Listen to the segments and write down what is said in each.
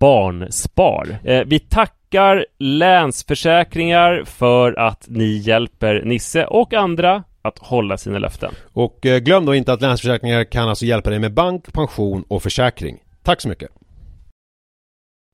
Barnspar. Eh, vi tackar Länsförsäkringar för att ni hjälper Nisse och andra att hålla sina löften. Och eh, glöm då inte att Länsförsäkringar kan alltså hjälpa dig med bank, pension och försäkring. Tack så mycket!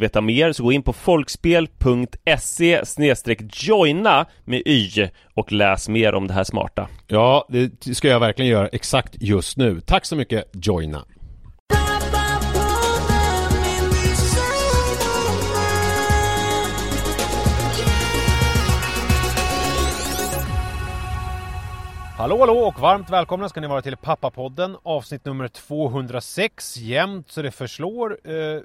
veta mer så gå in på folkspel.se joina med y och läs mer om det här smarta. Ja, det ska jag verkligen göra exakt just nu. Tack så mycket Joina. Hallå hallå och varmt välkomna ska ni vara till Pappapodden avsnitt nummer 206 jämnt så det förslår eh,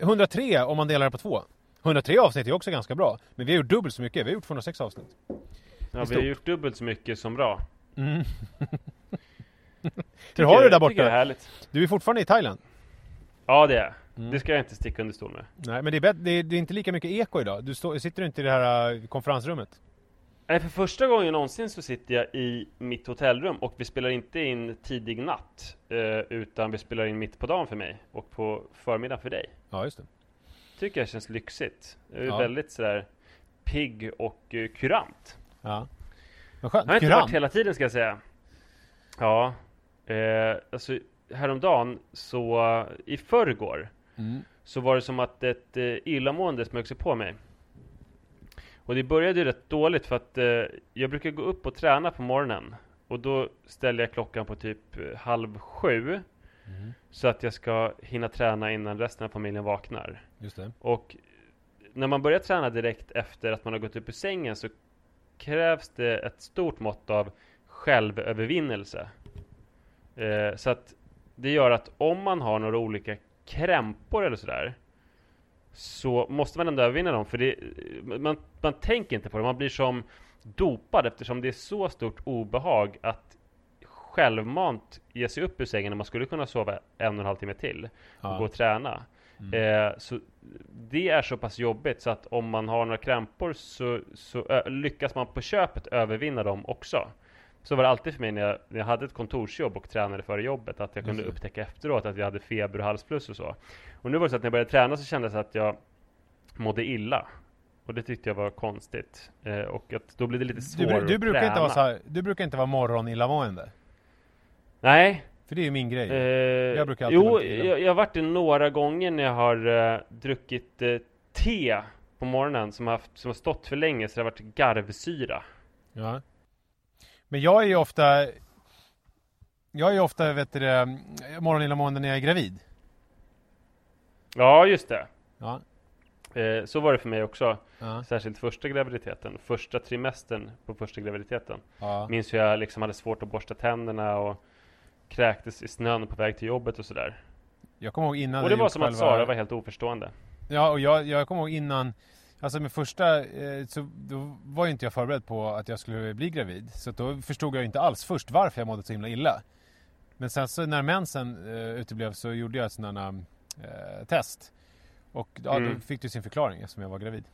103 om man delar det på två. 103 avsnitt är också ganska bra men vi har gjort dubbelt så mycket, vi har gjort 206 avsnitt. Ja, vi har gjort dubbelt så mycket som bra. Hur har du det där Tycker jag är borta? härligt. Du är fortfarande i Thailand? Ja, det är Det ska jag inte sticka under stol med. Nej men det är, det, är, det är inte lika mycket eko idag. Du stå, sitter inte i det här äh, konferensrummet? Nej, för första gången någonsin så sitter jag i mitt hotellrum och vi spelar inte in tidig natt eh, utan vi spelar in mitt på dagen för mig och på förmiddagen för dig. Ja, just det. Tycker jag känns lyxigt. Jag är Ja. väldigt sådär pigg och eh, kurant. Ja. Vad skönt. Jag har inte Kurant. varit hela tiden ska jag säga. Ja, eh, alltså häromdagen så i förrgår Mm. så var det som att ett eh, illamående smög sig på mig. Och det började ju rätt dåligt för att eh, jag brukar gå upp och träna på morgonen och då ställer jag klockan på typ eh, halv sju så att jag ska hinna träna innan resten av familjen vaknar. Just det. Och när man börjar träna direkt efter att man har gått upp ur sängen så krävs det ett stort mått av självövervinnelse. Eh, så att det gör att om man har några olika krämpor eller sådär så måste man ändå övervinna dem för det, man, man tänker inte på det, man blir som dopad eftersom det är så stort obehag att självmant ge sig upp ur sängen när man skulle kunna sova en och en halv timme till och Ja. gå och träna. Eh, så det är så pass jobbigt så att om man har några krämpor så, så lyckas man på köpet övervinna dem också. Så var det alltid för mig när jag, när jag hade ett kontorsjobb och tränade före jobbet att jag kunde det. upptäcka efteråt att jag hade feber och halsfluss och så. Och nu var det så att när jag började träna så kändes det att jag mådde illa. Och det tyckte jag var konstigt. Eh, och att då blir det lite Du, svårare du, att brukar träna. inte vara så här, du brukar inte vara morgonillamående. Nej, För det är ju min grej. Eh, Jag brukar alltid jo, jag, jag har varit det några gånger när jag har eh, druckit eh, te på morgonen som har, haft, som har stått för länge så det har varit garvsyra. Ja. Men jag är ju ofta Jag är ju ofta, vet du det, morgonillamående när jag är gravid. Ja, just det. Ja. Eh, så var det för mig också. Ja. Särskilt första graviditeten. Första trimestern på första graviditeten. ja. Minns hur jag liksom hade svårt att borsta tänderna och kräktes i snön på väg till jobbet och sådär. Jag kommer ihåg innan Och det var som att Sara var helt oförstående. Ja, och jag, jag kommer ihåg innan Alltså med första eh, så då var ju inte jag förberedd på att jag skulle bli gravid. Så då förstod jag inte alls först varför jag mådde så himla illa. Men sen så när mensen eh, uteblev så gjorde jag här eh, test. Och ja, då Mm. fick du sin förklaring eftersom jag var gravid.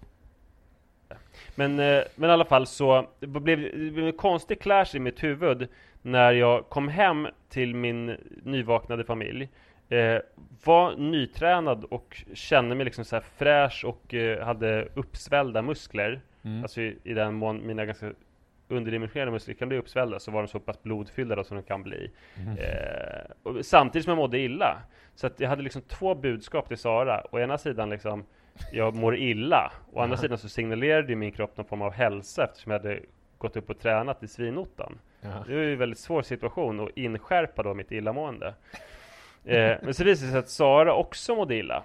Men, eh, men i alla fall så det blev det blev en konstig clash i mitt huvud när jag kom hem till min nyvaknade familj. Eh, var nytränad och kände mig liksom så fräsch och eh, hade uppsvällda muskler. Mm. Alltså i, i den mån mina ganska underdimensionerade muskler kan bli uppsvällda så var de så pass blodfyllda då som de kan bli. Mm. Eh, samtidigt som jag mådde illa. Så att jag hade liksom två budskap till Sara. Å ena sidan liksom jag mår illa. Å andra sidan så signalerade min kropp någon form av hälsa eftersom jag hade gått upp och tränat i svinottan. Ja. Det var ju en väldigt svår situation att inskärpa då mitt illamående. Eh, men så visade det sig att Sara också mådde illa.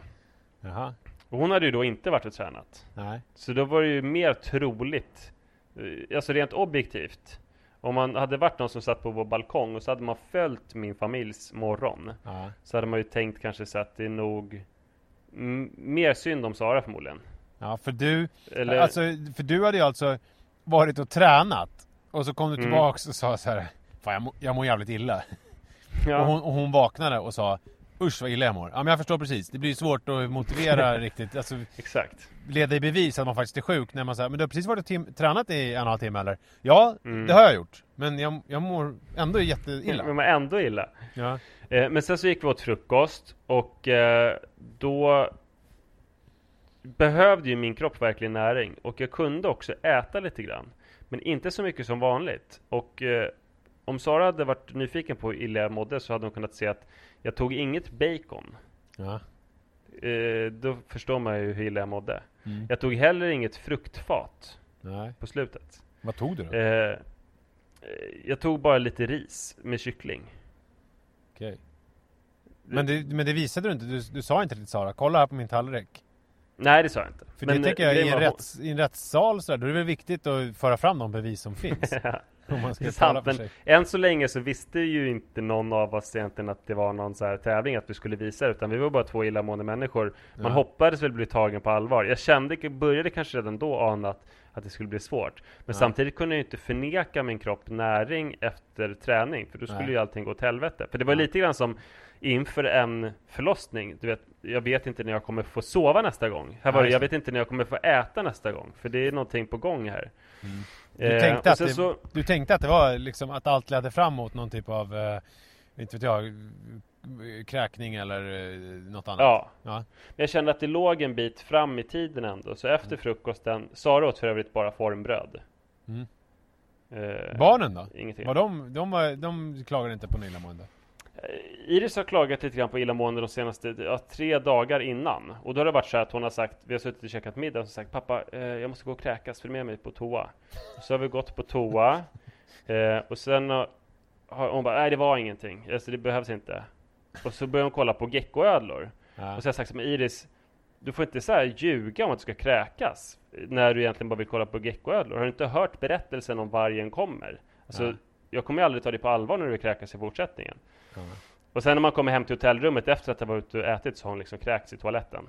Jaha. Och hon hade ju då inte varit och tränat. Nej. Så då var det ju mer troligt, eh, alltså rent objektivt. Om man hade varit någon som satt på vår balkong och så hade man följt min familjs morgon. Ja. Så hade man ju tänkt kanske så att det är nog mer synd om Sara förmodligen. ja, för du Eller, Alltså, för du hade ju alltså varit och tränat och så kom du Mm. tillbaks och sa så här Fan jag, må, jag mår jävligt illa. Ja, Och, hon, och hon vaknade och sa Usch vad illa jag mår. Ja men jag förstår precis. Det blir ju svårt att motivera riktigt. Alltså exakt. leda i bevis att man faktiskt är sjuk när man säger Men du har precis varit och tim- tränat i en och en halv timme eller? Ja, Mm. det har jag gjort. Men jag, jag mår ändå jätteilla. Men man är ändå illa. Ja. Eh, men sen så gick vi åt frukost och eh, då behövde ju min kropp verkligen näring och jag kunde också äta lite grann. Men inte så mycket som vanligt. Och eh, om Sara hade varit nyfiken på hur illa jag mådde så hade hon kunnat se att jag tog inget bacon. Ja. Eh, då förstår man ju hur illa jag mådde. Mm. Jag tog heller inget fruktfat Nej. på slutet. Vad tog du då? Eh, eh, jag tog bara lite ris med kyckling. Okej. Men, det, men det visade du inte. Du, du sa inte till Sara. Kolla här på min tallrik. Nej, det sa jag inte. För Men, det tänker jag, i en, var- rätts, i en rättssal så där, då är det väl viktigt att föra fram de bevis som finns. om man ska sant, men än så länge så visste ju inte någon av oss egentligen att det var någon så här tävling att vi skulle visa det, utan vi var bara två illamående människor. Man Ja. hoppades väl bli tagen på allvar. Jag kände, började kanske redan då ana att, att det skulle bli svårt. Men Ja. samtidigt kunde jag ju inte förneka min kropp näring efter träning, för då skulle Nej. ju allting gå åt helvete. För det var Ja. lite grann som inför en förlossning, du vet, jag vet inte när jag kommer få sova nästa gång. Här var det, jag vet inte när jag kommer få äta nästa gång, för det är någonting på gång här. Mm. Du Eh, tänkte, och att det, så- du tänkte att det var liksom att allt ledde fram mot någon typ av, eh, inte vet jag, eh, kräkning eller eh, något annat? Ja. Ja. Men jag kände att det låg en bit fram i tiden ändå. Så efter frukosten, Sara åt för övrigt bara formbröd. Mm. Eh, Barnen då? Ingenting. Var de, de, var, de klagade inte på? Eh, Iris har klagat lite grann på illamående de senaste ja, tre dagar innan. Och då har det varit så att hon har sagt, vi har suttit och käkat middag och sagt Pappa, eh, jag måste gå och kräkas, följ med mig på toa. Så har vi gått på toa. Eh, och sen har hon bara, nej det var ingenting, alltså, det behövs inte. Och så börjar hon kolla på geckoödlor. Ja. Och så har jag sagt, men Iris, du får inte så här ljuga om att du ska kräkas när du egentligen bara vill kolla på geckoödlor. Har du inte hört berättelsen om vargen kommer? Alltså, Nej. Jag kommer ju aldrig ta dig på allvar när du kräkas i fortsättningen. Ja. Och sen när man kommer hem till hotellrummet efter att ha varit ute och ätit så har hon liksom kräkts i toaletten.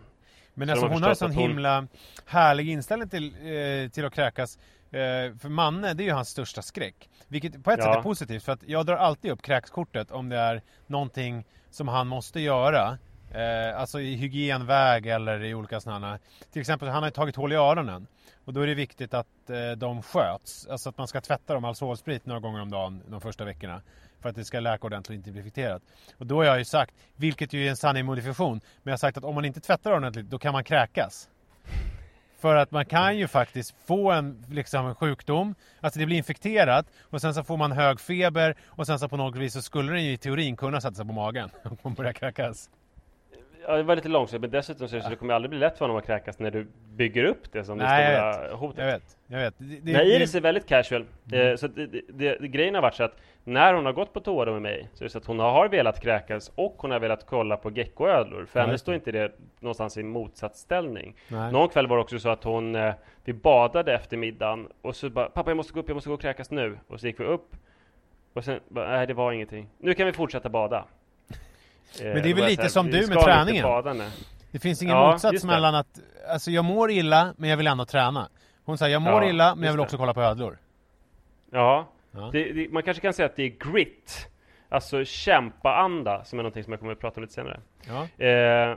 Men Så alltså hon har en sån hon- himla härlig inställning till, eh, till att kräkas. Eh, för Manne, det är ju hans största skräck. Vilket på ett Ja. sätt är positivt, för att jag drar alltid upp kräkskortet om det är någonting som han måste göra. Eh, alltså i hygienväg eller i olika sådana. Till exempel, han har ju tagit hål i öronen. Och då är det viktigt att eh, de sköts. Alltså att man ska tvätta dem alkoholsprit några gånger om dagen de första veckorna. För att det ska läka ordentligt och inte bli infekterat. Och då har jag ju sagt, vilket ju är en sanning modifikation, men jag har sagt att om man inte tvättar ordentligt, då kan man kräkas. För att man kan ju faktiskt få en, liksom, en sjukdom, alltså det blir infekterat och sen så får man hög feber och sen så på något vis så skulle den ju i teorin kunna sätta sig på magen om man börjar kräkas. Ja, det var lite långsamt, men dessutom så, så det kommer aldrig bli lätt för honom att kräkas när du bygger upp det som Nej, det jag stora hotet. Jag vet, jag vet. Det, det, Nej, Iris är väldigt casual. Eh, så det, det, grejen har varit så att när hon har gått på toa med mig så är det så att hon har velat kräkas och hon har velat kolla på geckoödlor. För Ja, henne står inte det någonstans i motsatsställning. Nej. Någon kväll var det också så att hon, eh, vi badade efter middagen och så bara Pappa jag måste gå upp, jag måste gå och kräkas nu. Och så gick vi upp och sen bara, nej det var ingenting. Nu kan vi fortsätta bada. Eh, det är väl lite här, som "Vi du med träningen." Det finns ingen Ja, motsats det. mellan att, alltså jag mår illa men jag vill ändå träna. Hon säger jag mår Ja, illa men jag vill det. också kolla på ödlor. Ja, Ja. Det, det, man kanske kan säga att det är grit, alltså kämpaanda, som är någonting som jag kommer att prata om lite senare. Ja. Eh, eh,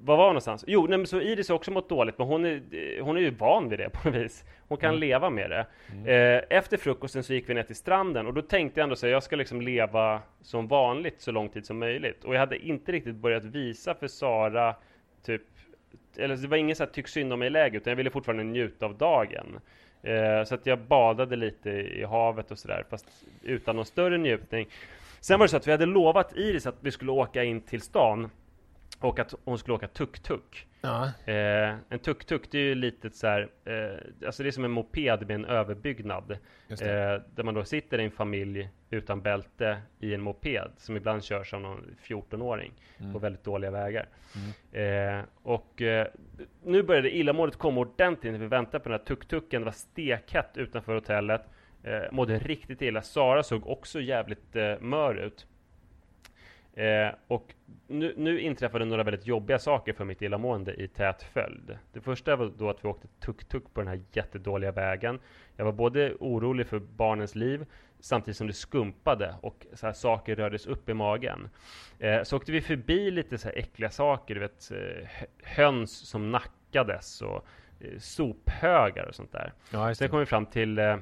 vad var någonstans? Jo, nej, men så Iris har också mått dåligt, men hon är, hon är ju van vid det på något vis. Hon kan leva med det. Eh, efter frukosten så gick vi ner till stranden och då tänkte jag ändå så jag ska liksom leva som vanligt så lång tid som möjligt. Och jag hade inte riktigt börjat visa för Sara, typ, eller det var ingen så här tyck synd om mig-läge, utan jag ville fortfarande njuta av dagen. Eh, så att jag badade lite i havet och sådär, fast utan någon större njutning. Sen var det så att vi hade lovat Iris att vi skulle åka in till stan och att hon skulle åka tuk-tuk. Ja. Eh, en tuk-tuk det är ju lite så här, eh, alltså det är som en moped med en överbyggnad. Eh, där man då sitter i en familj utan bälte i en moped som ibland körs av någon 14-åring Mm. på väldigt dåliga vägar. Eh, och eh, nu började illamåendet komma ordentligt när vi väntade på den här tuk-tuken. Det var stekhett utanför hotellet. Eh, mådde riktigt illa. Sara såg också jävligt eh, mör ut. Eh, och nu, nu inträffade några väldigt jobbiga saker för mitt illamående i tät följd. Det första var då att vi åkte tuk-tuk på den här jättedåliga vägen. Jag var både orolig för barnens liv samtidigt som det skumpade och så här saker rördes upp i magen. Eh, så åkte vi förbi lite så här äckliga saker, du vet eh, hö- höns som nackades och eh, sophögar och sånt där. Ja, Sen kom vi fram till eh,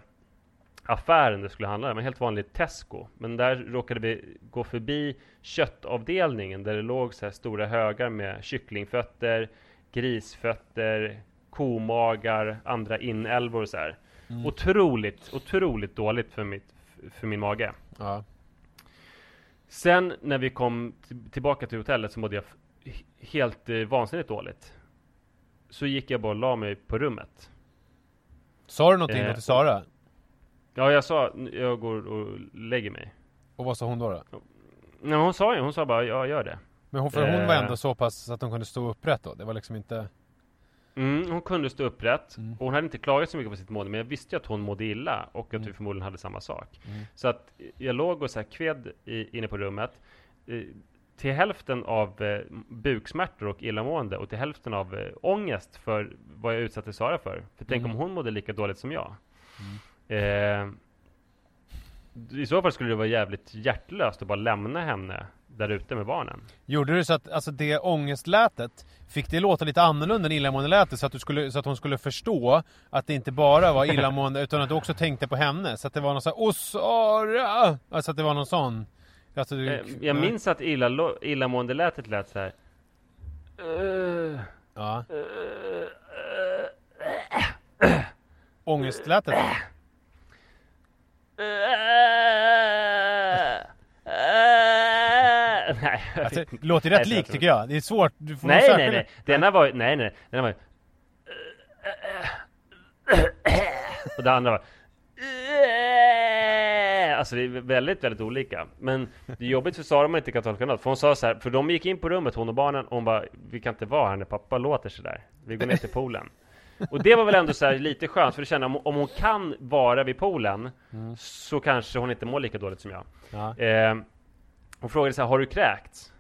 affären det skulle handla om, en helt vanlig Tesco. Men där råkade vi gå förbi köttavdelningen där det låg så här stora högar med kycklingfötter, grisfötter, komagar, andra inälvor och så här. Otroligt, otroligt dåligt för, mitt, för min mage. Ja. Sen när vi kom tillbaka till hotellet så mådde jag helt eh, vansinnigt dåligt. Så gick jag bara och la mig på rummet. Sa du någonting Eh, då till Sara? Ja, jag sa jag går och lägger mig. Och vad sa hon då? då? Nej, hon sa ju, hon sa bara ja, gör det. Men hon, för hon var Eh. ändå så pass så att hon kunde stå upprätt då? Det var liksom inte... Mm, hon kunde stå upprätt. Mm. Och hon hade inte klagat så mycket på sitt mående, men jag visste ju att hon mådde illa och att vi förmodligen hade samma sak. Mm. Så att jag låg och så här kved i, inne på rummet. Eh, till hälften av eh, buksmärtor och illamående och till hälften av eh, ångest för vad jag utsatte Sara för. För tänk Mm. om hon mådde lika dåligt som jag. Eh, I så fall skulle det vara jävligt hjärtlöst att bara lämna henne där ute med barnen. Gjorde du så att alltså det ångestlätet, fick det låta lite annorlunda än illamående-lätet så, att du skulle, så att hon skulle förstå att det inte bara var illamående utan att du också tänkte på henne? Så att det var någon sån här Åh Sara! Alltså att det var någon sån... Alltså, du, Eh, Jag minns att illa, illamåendelätet lät så här. Eh, Ja. eh, Ångestlätet? Nej, Alltså, det inte. låter Nej, rätt likt tycker jag. Det är svårt. Du får Nej, nej, nej. Den ena var nej, nej. Den var Och det andra var Alltså det är väldigt, väldigt olika. Men det är jobbigt för Sara om man inte kan tolka något. För hon sa så här, för de gick in på rummet, hon och barnen, och hon bara Vi kan inte vara här när pappa låter så där. Vi går ner till poolen. Och det var väl ändå så här lite skönt, för du känner om, om hon kan vara vid poolen Så kanske hon inte mår lika dåligt som jag. Ja. Eh, hon frågade så här, har du kräkts?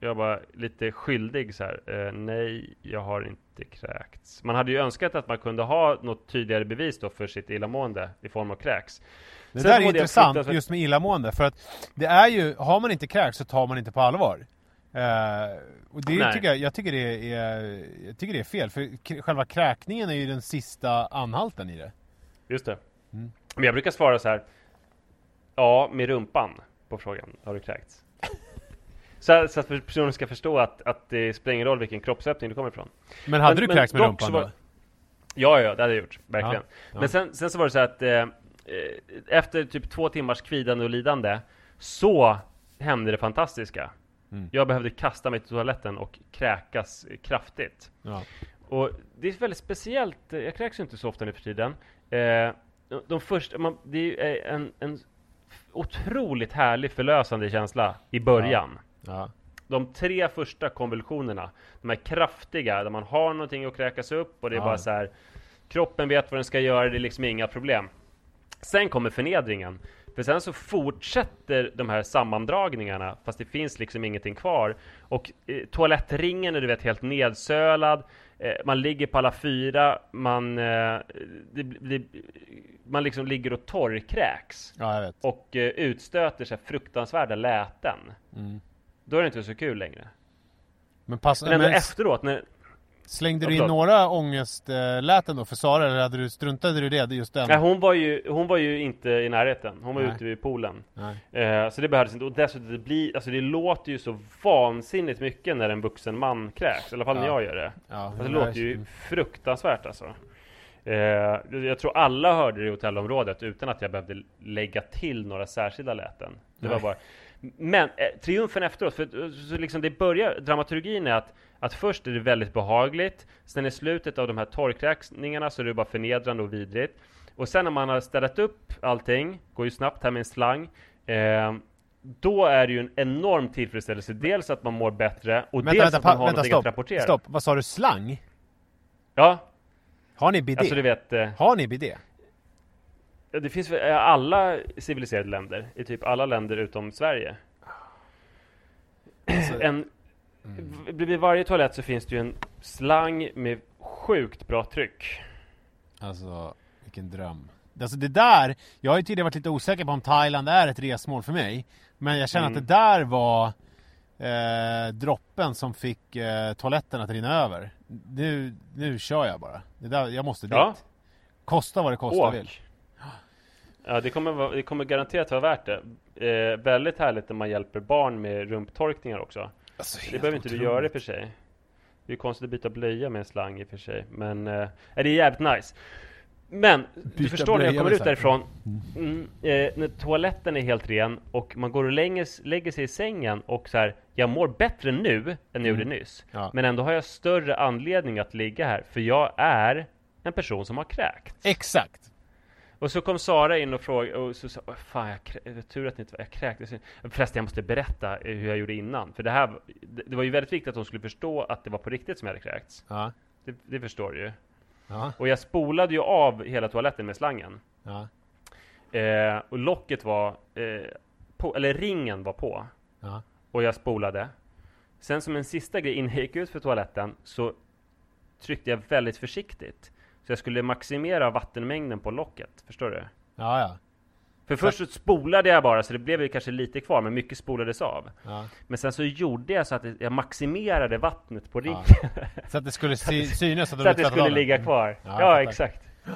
Jag var lite skyldig så här. Eh, nej, jag har inte kräkts. Man hade ju önskat att man kunde ha något tydligare bevis då för sitt illamående i form av kräks. Det Sen där är intressant just med illamående för att det är ju, har man inte kräks så tar man inte på allvar. Eh, och det Nej. tycker jag, jag, tycker det är, jag tycker det är fel för själva kräkningen är ju den sista anhalten i det. Just det. Mm. Men jag brukar svara så här. Ja, med rumpan på frågan. Har du kräkts? så, så att personen ska förstå att, att det spelar ingen roll vilken kroppsöppning du kommer ifrån. Men hade Men- du men kräkts med rumpan var- då? Ja, ja, det hade jag gjort. Verkligen. Ja, ja. Men sen, sen så var det så att eh, efter typ två timmars kvidande och lidande så hände det fantastiska. Mm. Jag behövde kasta mig till toaletten och kräkas kraftigt. Ja. Och det är väldigt speciellt. Jag kräks ju inte så ofta nu för tiden. Eh, de, första, man, det är eh, en, en otroligt härlig förlösande känsla i början. Ja. De tre första konvulsionerna, de är kraftiga, där man har någonting att kräkas upp och det är Ja. bara så här. Kroppen vet vad den ska göra, det är liksom inga problem. Sen kommer förnedringen. För sen så fortsätter de här sammandragningarna, fast det finns liksom ingenting kvar. Och eh, toalettringen är du vet helt nedsölad. Eh, man ligger på alla fyra, man, eh, det, det, man liksom ligger och torrkräks. ja. Och eh, utstöter så fruktansvärda läten. Mm. Då är det inte så kul längre. Men, pass, Men ändå men efteråt, när, slängde Ja, du in några ångestläten då för Sara eller hade du, struntade du i det just den? nej, hon, var ju, hon var ju inte i närheten. Hon var Nej. ute vid poolen. Eh, så det behövdes inte. Och dessutom, det, blir, alltså det låter ju så vansinnigt mycket när en vuxen man kräks. I alla fall när Ja. jag gör det. Ja, Alltså, det låter ju fruktansvärt alltså. Eh, jag tror alla hörde det i hotellområdet utan att jag behövde lägga till några särskilda läten. Det var bara... Men eh, triumfen efteråt, för så liksom det börjar, dramaturgin är att, att först är det väldigt behagligt, sen i slutet av de här torrkräkningarna så är det bara förnedrande och vidrigt. Och sen när man har städat upp allting, går ju snabbt här med en slang, eh, då är det ju en enorm tillfredsställelse. Dels att man mår bättre och Vänta, dels vänta, att man har vänta någonting stopp. att rapportera. Stopp, vad sa du? Slang? Ja, Har ni bidé? alltså du vet... Eh, Har ni bidé? Det finns väl i alla civiliserade länder, i typ alla länder utom Sverige. Alltså, En, v- Vid varje toalett så finns det ju en slang med sjukt bra tryck. Alltså, vilken dröm. Alltså det där, jag har ju tidigare varit lite osäker på om Thailand är ett resmål för mig. Men jag känner Mm. att det där var eh, droppen som fick eh, toaletten att rinna över. Nu, nu kör jag bara. Det där, jag måste dit. Ja. Kosta vad det kosta Åk! vill. Ja, det kommer, vara- det kommer garanterat vara värt det. Eh, väldigt härligt när man hjälper barn med rumptorkningar också. Alltså, Det behöver inte du göra i och för sig. Det är konstigt att byta blöja med en slang i och för sig. Men eh, det är jävligt nice. Men du Byta förstår när jag kommer ut därifrån. Mm, eh, när toaletten är helt ren och man går och lägger, lägger sig i sängen och så här. Jag mår bättre nu än jag gjorde nyss. Ja. Men ändå har jag större anledning att ligga här. För jag är en person som har kräkt. Exakt! Och så kom Sara in och frågade och så sa "Åh, Fan, jag krä- tur att ni inte jag kräktes. Förresten, jag måste berätta eh, hur jag gjorde innan. För det här, det, det var ju väldigt viktigt att hon skulle förstå att det var på riktigt som jag hade kräkts. Ja. Det, det förstår du ju. Ja. Och jag spolade ju av hela toaletten med slangen. Ja. Eh, och locket var eh, på, eller ringen var på. Ja. Och jag spolade. Sen som en sista grej innan jag gick ut för toaletten så tryckte jag väldigt försiktigt. Så jag skulle maximera vattenmängden på locket. Förstår du? Ja, ja. För först så spolade jag bara, så det blev kanske lite kvar, men mycket spolades av. Ja. Men sen så gjorde jag så att jag maximerade vattnet på ringen. Så att det skulle sy synas så att det skulle ligga kvar. Ja, Ja, exakt.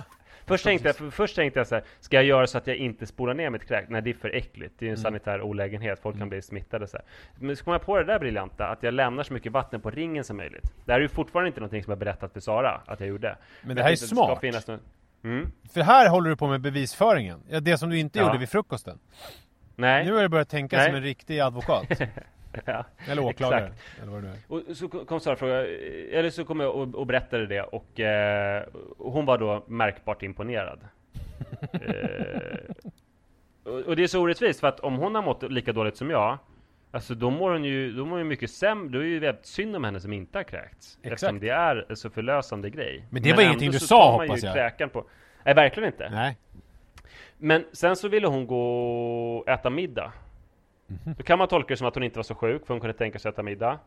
Först tänkte, jag, för- först tänkte jag så här, ska jag göra så att jag inte spolar ner mitt kräk? Nej, det är för äckligt. Det är en Mm. sanitär olägenhet. Folk kan bli smittade så här. Men så kom jag på det där briljanta, att jag lämnar så mycket vatten på ringen som möjligt. Det här är ju fortfarande inte någonting som jag berättat för Sara att jag gjorde. Men det här är tänkte att ska smart. finnas någon... Mm. För här håller du på med bevisföringen. Ja, det som du inte Ja. gjorde vid frukosten. Nej. Nu har du börjat tänka Nej. som en riktig advokat. ja. Eller åklagare. Exakt. Eller vad det nu är. Och så kom Sara och frågade, eller så kom jag och, och berättade det och eh, hon var då märkbart imponerad. eh, och, och det är så orättvist för att om hon har mått lika dåligt som jag Alltså då mår hon ju, då mår hon ju mycket sämre, då är ju väldigt synd om henne som inte har kräkts Eftersom det är en så förlösande grej Men det var ingenting du sa, hoppas jag. på Nej verkligen inte Nej. Men sen så ville hon gå och äta middag. Då kan man tolka det som att hon inte var så sjuk, för hon kunde tänka sig att äta middag.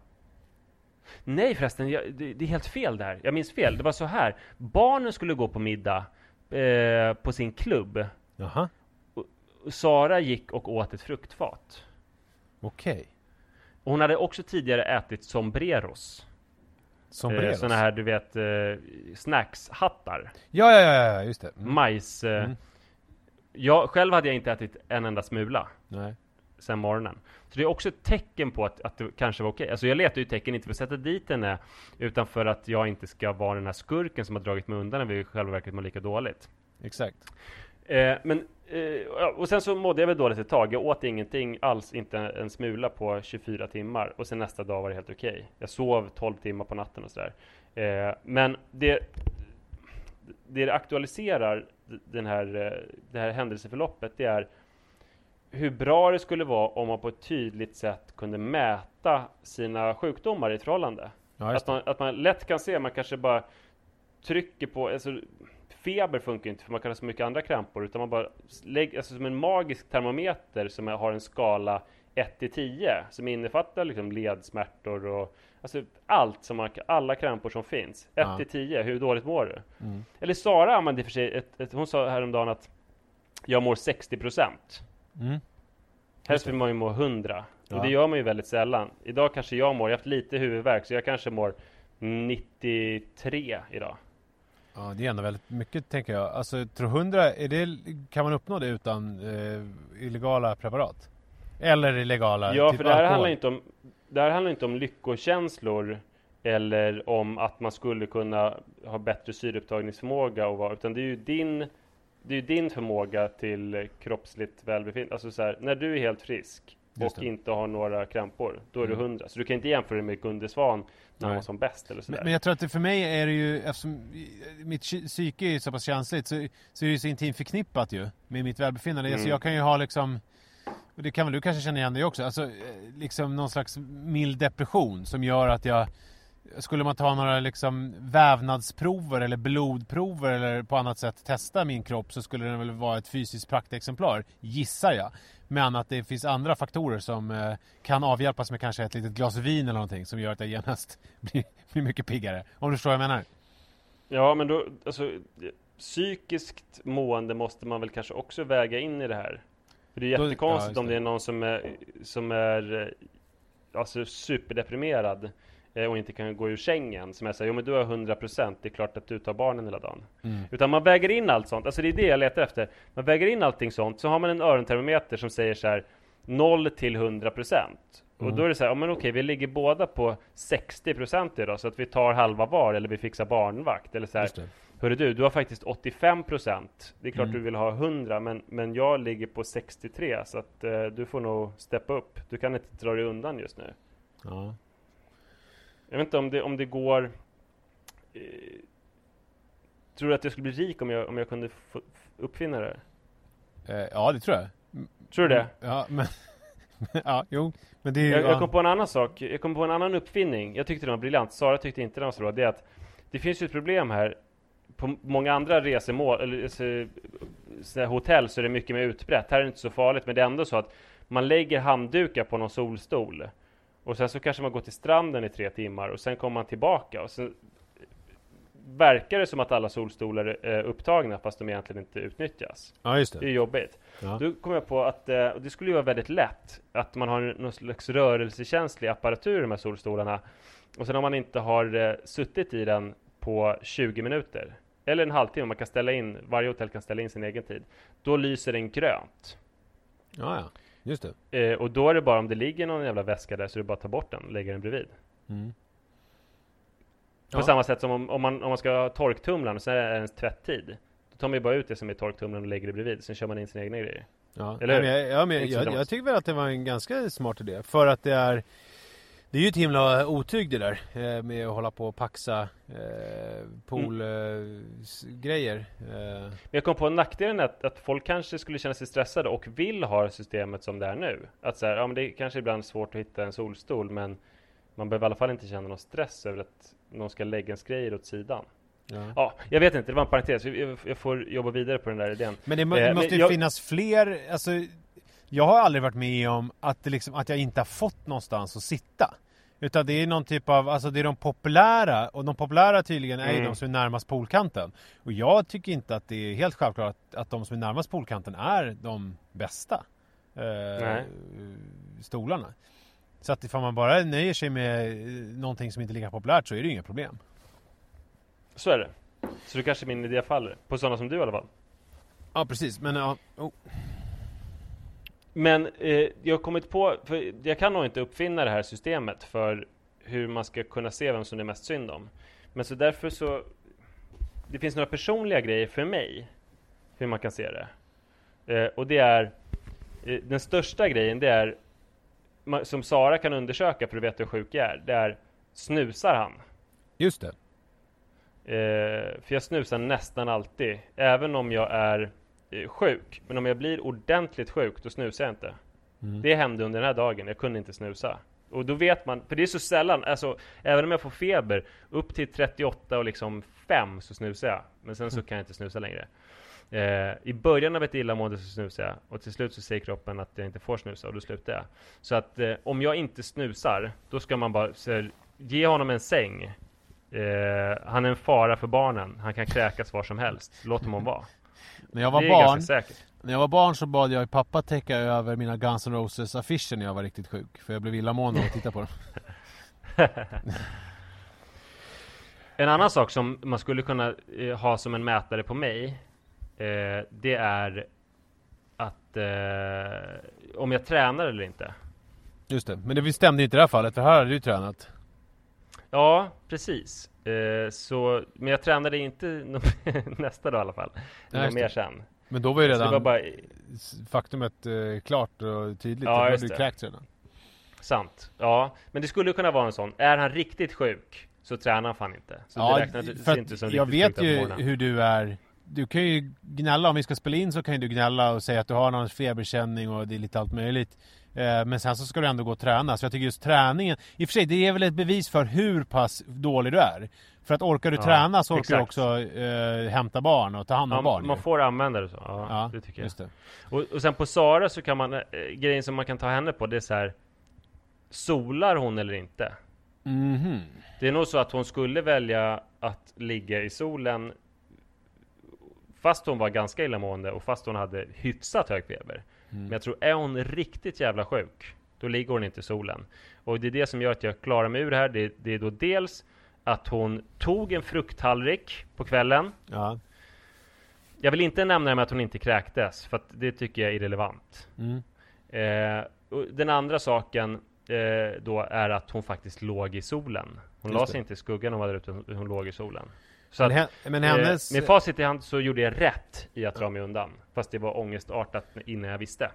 Nej förresten, jag, det, det är helt fel där. Jag minns fel. Det var så här. Barnen skulle gå på middag eh, på sin klubb. Jaha. Och Sara gick och åt ett fruktfat. Okej. Och hon hade också tidigare ätit sombreros. Sombreros. Eh, såna här, du vet, eh, snackshattar. Ja, ja, ja, just det. Mm. Majs. Eh, Mm. jag, själv hade jag inte ätit en enda smula. Nej. sen morgonen. Så det är också ett tecken på att, att det kanske var okej. Alltså jag letar ju tecken inte för att sätta dit henne, utan för att jag inte ska vara den här skurken som har dragit mig undan när vi i själva verket mår lika dåligt. Exakt. Eh, men, eh, och sen så mådde jag väl dåligt ett tag. Jag åt ingenting alls, inte en smula på 24 timmar. Och sen nästa dag var det helt okej. Jag sov 12 timmar på natten och sådär. Eh, men det, det det aktualiserar den här, eh, det här händelseförloppet, det är hur bra det skulle vara om man på ett tydligt sätt kunde mäta sina sjukdomar i ett förhållande. Ja, Att man, att man lätt kan se, man kanske bara trycker på, alltså feber funkar inte för man kan ha så mycket andra krämpor, utan man bara lägger, alltså som en magisk termometer som har en skala 1 till 10, som innefattar liksom ledsmärtor och alltså allt som man, alla krämpor som finns. 1 Ja. till 10, hur dåligt mår du? Mm. Eller Sara använde i och för sig, ett, ett, hon sa häromdagen att jag mår 60 procent. Mm. Helst vill man ju må 100 Ja. och det gör man ju väldigt sällan. Idag kanske jag mår, jag har haft lite huvudvärk så jag kanske mår 93 idag. Ja, det är ändå väldigt mycket tänker jag. Alltså, 100, är det, kan man uppnå det utan eh, illegala preparat? Eller illegala? Ja, typ för det här, alkohol? handlar inte om, det här handlar inte om lyckokänslor eller om att man skulle kunna ha bättre syreupptagningsförmåga och vara, utan det är ju din det är din förmåga till kroppsligt välbefinnande. Alltså så här, när du är helt frisk och inte har några krämpor, då är du Mm. 100. Så du kan inte jämföra dig med Gunde Svan när han var som bäst eller Men, sådär. men jag tror att det för mig är det ju, eftersom mitt psy- psyke är så pass känsligt så, så är det ju så intimt förknippat ju med mitt välbefinnande. Mm. Alltså jag kan ju ha liksom, och det kan väl du kanske känna igen dig också, alltså eh, liksom någon slags mild depression som gör att jag skulle man ta några liksom vävnadsprover eller blodprover eller på annat sätt testa min kropp så skulle den väl vara ett fysiskt praktexemplar, gissar jag. Men att det finns andra faktorer som eh, kan avhjälpas med kanske ett litet glas vin eller någonting som gör att jag genast blir, blir mycket piggare. Om du förstår vad jag menar? Ja, men då, alltså, psykiskt mående måste man väl kanske också väga in i det här. För det är Då- jättekonstigt ja, just om det det. är någon som är, som är eh, alltså superdeprimerad och inte kan gå ur sängen. Som är såhär, jo men du har 100% det är klart att du tar barnen hela dagen. Mm. Utan man väger in allt sånt, alltså det är det jag letar efter. Man väger in allting sånt, så har man en örontermometer som säger så här 0 till 100%. Och Mm. då är det så här, ja men okej, vi ligger båda på 60% idag, så att vi tar halva var, eller vi fixar barnvakt. Eller så här. Hörru du, du har faktiskt 85% Det är klart Mm. du vill ha 100 men, men jag ligger på 63 så att eh, du får nog steppa upp Du kan inte dra dig undan just nu Ja. Jag vet inte om det, om det går eh, Tror du att jag skulle bli rik om jag, om jag kunde uppfinna det? Eh, ja, det tror jag. Tror du det? Ja, men... ja, jo. Men det är ju... Jag, ja. jag kom på en annan sak, jag kom på en annan uppfinning Jag tyckte den var briljant, Sara tyckte inte den var så bra Det är att det finns ju ett problem här På många andra resemål, eller så, så hotell så är det mycket mer utbrett Här är det inte så farligt, men det är ändå så att Man lägger handdukar på någon solstol Och sen så kanske man går till stranden i tre timmar och sen kommer man tillbaka och sen verkar det som att alla solstolar är upptagna fast de egentligen inte utnyttjas. Ja, just Det är jobbigt. Ja. Då kom jag på att eh, det skulle ju vara väldigt lätt att man har någon slags rörelsekänslig apparatur i de här solstolarna och sen om man inte har eh, suttit i den på 20 minuter eller en halvtimme, man kan ställa in, varje hotell kan ställa in sin egen tid. Då lyser den grönt. Ja, ja. Just det. Eh, och då är det bara om det ligger någon jävla väska där så är det bara att ta bort den och lägga den bredvid. Mm. På Ja. samma sätt som om, om, man, om man ska ha torktumlaren och sen är det ens tvätttid. Då tar man ju bara ut det som är torktumlaren och lägger det bredvid. Sen kör man in sina egna grejer. Ja, Eller? Nej, men jag, ja, men jag, jag, jag tycker väl att det var en ganska smart idé. För att det är Det är ju ett himla otyg det där eh, med att hålla på och paxa eh, poolgrejer. Eh, Men jag kom på nackdelen att, att folk kanske skulle känna sig stressade och vill ha systemet som det är nu. Att så här, ja men det är kanske ibland är svårt att hitta en solstol men man behöver i alla fall inte känna någon stress över att någon ska lägga ens grejer åt sidan. ja. Ja, jag vet inte, det var en parentes. Jag, får jobba vidare på den där idén. Men det, Eh, måste men ju jag- finnas fler, alltså Jag har aldrig varit med om att, det liksom, att jag inte har fått någonstans att sitta Utan det är någon typ av, alltså det är de populära och de populära tydligen är Mm. de som är närmast poolkanten Och jag tycker inte att det är helt självklart att, att de som är närmast poolkanten är de bästa eh, stolarna Så att ifall man bara nöjer sig med eh, någonting som inte är lika populärt så är det ju inga problem Så är det. Så då kanske min idé faller. På sådana som du i alla fall. Ja precis, men ja, oh. Men eh, jag har kommit på, för jag kan nog inte uppfinna det här systemet för hur man ska kunna se vem som det är mest synd om. Men så därför så, det finns några personliga grejer för mig, hur man kan se det. Eh, och det är, eh, den största grejen det är, som Sara kan undersöka för att veta hur sjuk jag är, det är, snusar han? just det Eh, för jag snusar nästan alltid, även om jag är sjuk. Men om jag blir ordentligt sjuk, då snusar jag inte. Mm. Det hände under den här dagen, jag kunde inte snusa. Och då vet man, för det är så sällan, alltså även om jag får feber, upp till 38 och liksom 5 så snusar jag. Men sen så kan jag inte snusa längre. Eh, I början av ett illamående så snusar jag och till slut så säger kroppen att jag inte får snusa och då slutar jag. Så att eh, om jag inte snusar, då ska man bara så ge honom en säng. Eh, han är en fara för barnen, han kan kräkas var som helst. Låt honom vara. När jag var barn. När jag var barn så bad jag pappa täcka över mina Guns N' Roses affischer när jag var riktigt sjuk. För jag blev illamående av att titta på dem. En annan sak som man skulle kunna eh, ha som en mätare på mig eh, Det är att eh, om jag tränar eller inte Just det. Men det stämde inte i det här fallet, för här hade du tränat. Ja, precis eh, så, Men jag tränade inte nästa dag i alla fall Nej, det. mer sen Men då var ju Så det redan var bara faktumet eh, klart och tydligt. Ja, då hade du det. kräkts redan. sant Ja, men det skulle kunna vara en sån Är han riktigt sjuk så tränar han fan inte Så Ja, det räknas inte som jag vet ju hur du är. Du kan ju gnälla, om vi ska spela in så kan ju du gnälla och säga att du har någon feberkänning och det är lite allt möjligt. Eh, Men sen så ska du ändå gå och träna. Så jag tycker just träningen, i och för sig det är väl ett bevis för hur pass dålig du är. För att orkar du Ja, träna så orkar du exakt. också eh, hämta barn och ta hand om Ja, barn. man ju. får använda det så, ja, ja, det tycker jag. Och, och sen på Sara så kan man, eh, grejen som man kan ta henne på det är så här. Solar hon eller inte? Mhm. Det är nog så att hon skulle välja att ligga i solen Fast hon var ganska illamående och fast hon hade hyfsat hög feber Mm. Men jag tror, är hon riktigt jävla sjuk Då ligger hon inte i solen Och det är det som gör att jag klarar mig ur det här Det, det är då dels att hon tog en frukttallrik på kvällen Ja. Jag vill inte nämna det med att hon inte kräktes För att det tycker jag är irrelevant Mm. Eh, den andra saken eh, då är att hon faktiskt låg i solen. Hon Just la det. sig inte i skuggan hon var där ute, hon låg i solen. Så Men, att, men hennes... eh, med facit i hand så gjorde jag rätt i att dra mig undan. Fast det var ångestartat innan jag visste.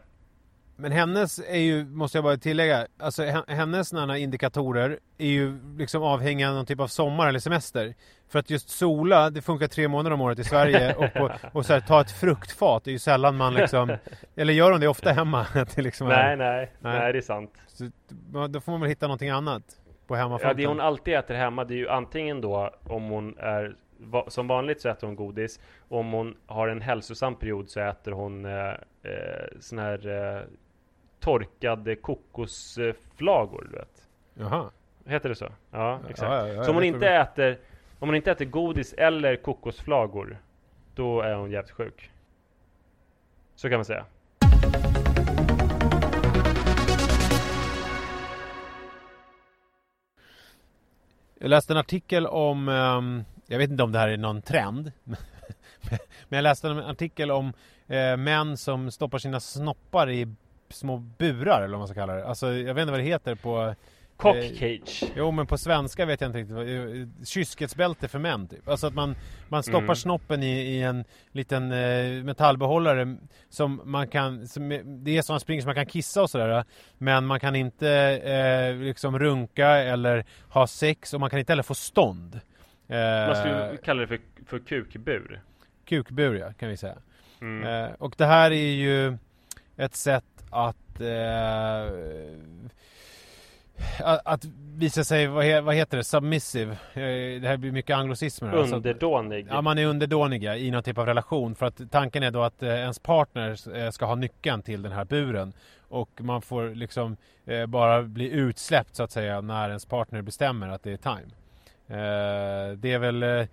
Men hennes är ju, måste jag bara tillägga, alltså he- hennes såna indikatorer är ju liksom avhängiga av någon typ av sommar eller semester. För att just sola, det funkar tre månader om året i Sverige och, på, och så här, ta ett fruktfat, det är ju sällan man liksom, eller gör de det ofta hemma? Det liksom Nej, nej, Nej. nej, det är sant. så, då får man väl hitta någonting annat på Ja, hemmafronten. det hon alltid äter hemma, det är ju antingen då om hon är va- som vanligt så äter hon godis. Om hon har en hälsosam period så äter hon eh, eh, sån här eh, torkade kokosflagor, du vet. Jaha. Heter det så? Ja, exakt. ja, ja, så om hon inte äter Om hon inte äter godis eller kokosflagor, då är hon jävligt sjuk. Så kan man säga. Jag läste en artikel om, ehm, jag vet inte om det här är någon trend, men jag läste en artikel om eh, män som stoppar sina snoppar i små burar eller vad man ska kalla det. Alltså jag vet inte vad det heter på Eh, cage. Jo men på svenska vet jag inte riktigt. eh, Kyskhetsbälte för män typ. Alltså att man, man stoppar Mm. snoppen i, i en liten eh, metallbehållare som man kan, som, det är som man springer så man kan kissa och sådär. Men man kan inte eh, liksom runka eller ha sex och man kan inte heller få stånd. Eh, Man skulle kalla det för, för kukbur. Kukbur ja, kan vi säga. Mm. Eh, och det här är ju ett sätt att eh, att, visa sig, vad, he, vad heter det, submissive. Eh, det här blir mycket anglosismer. Alltså Underdånig. Ja, man är underdåniga i någon typ av relation. För att tanken är då att eh, ens partner eh, ska ha nyckeln till den här buren. Och man får liksom eh, bara bli utsläppt så att säga när ens partner bestämmer att det är time. Eh, det är väl eh,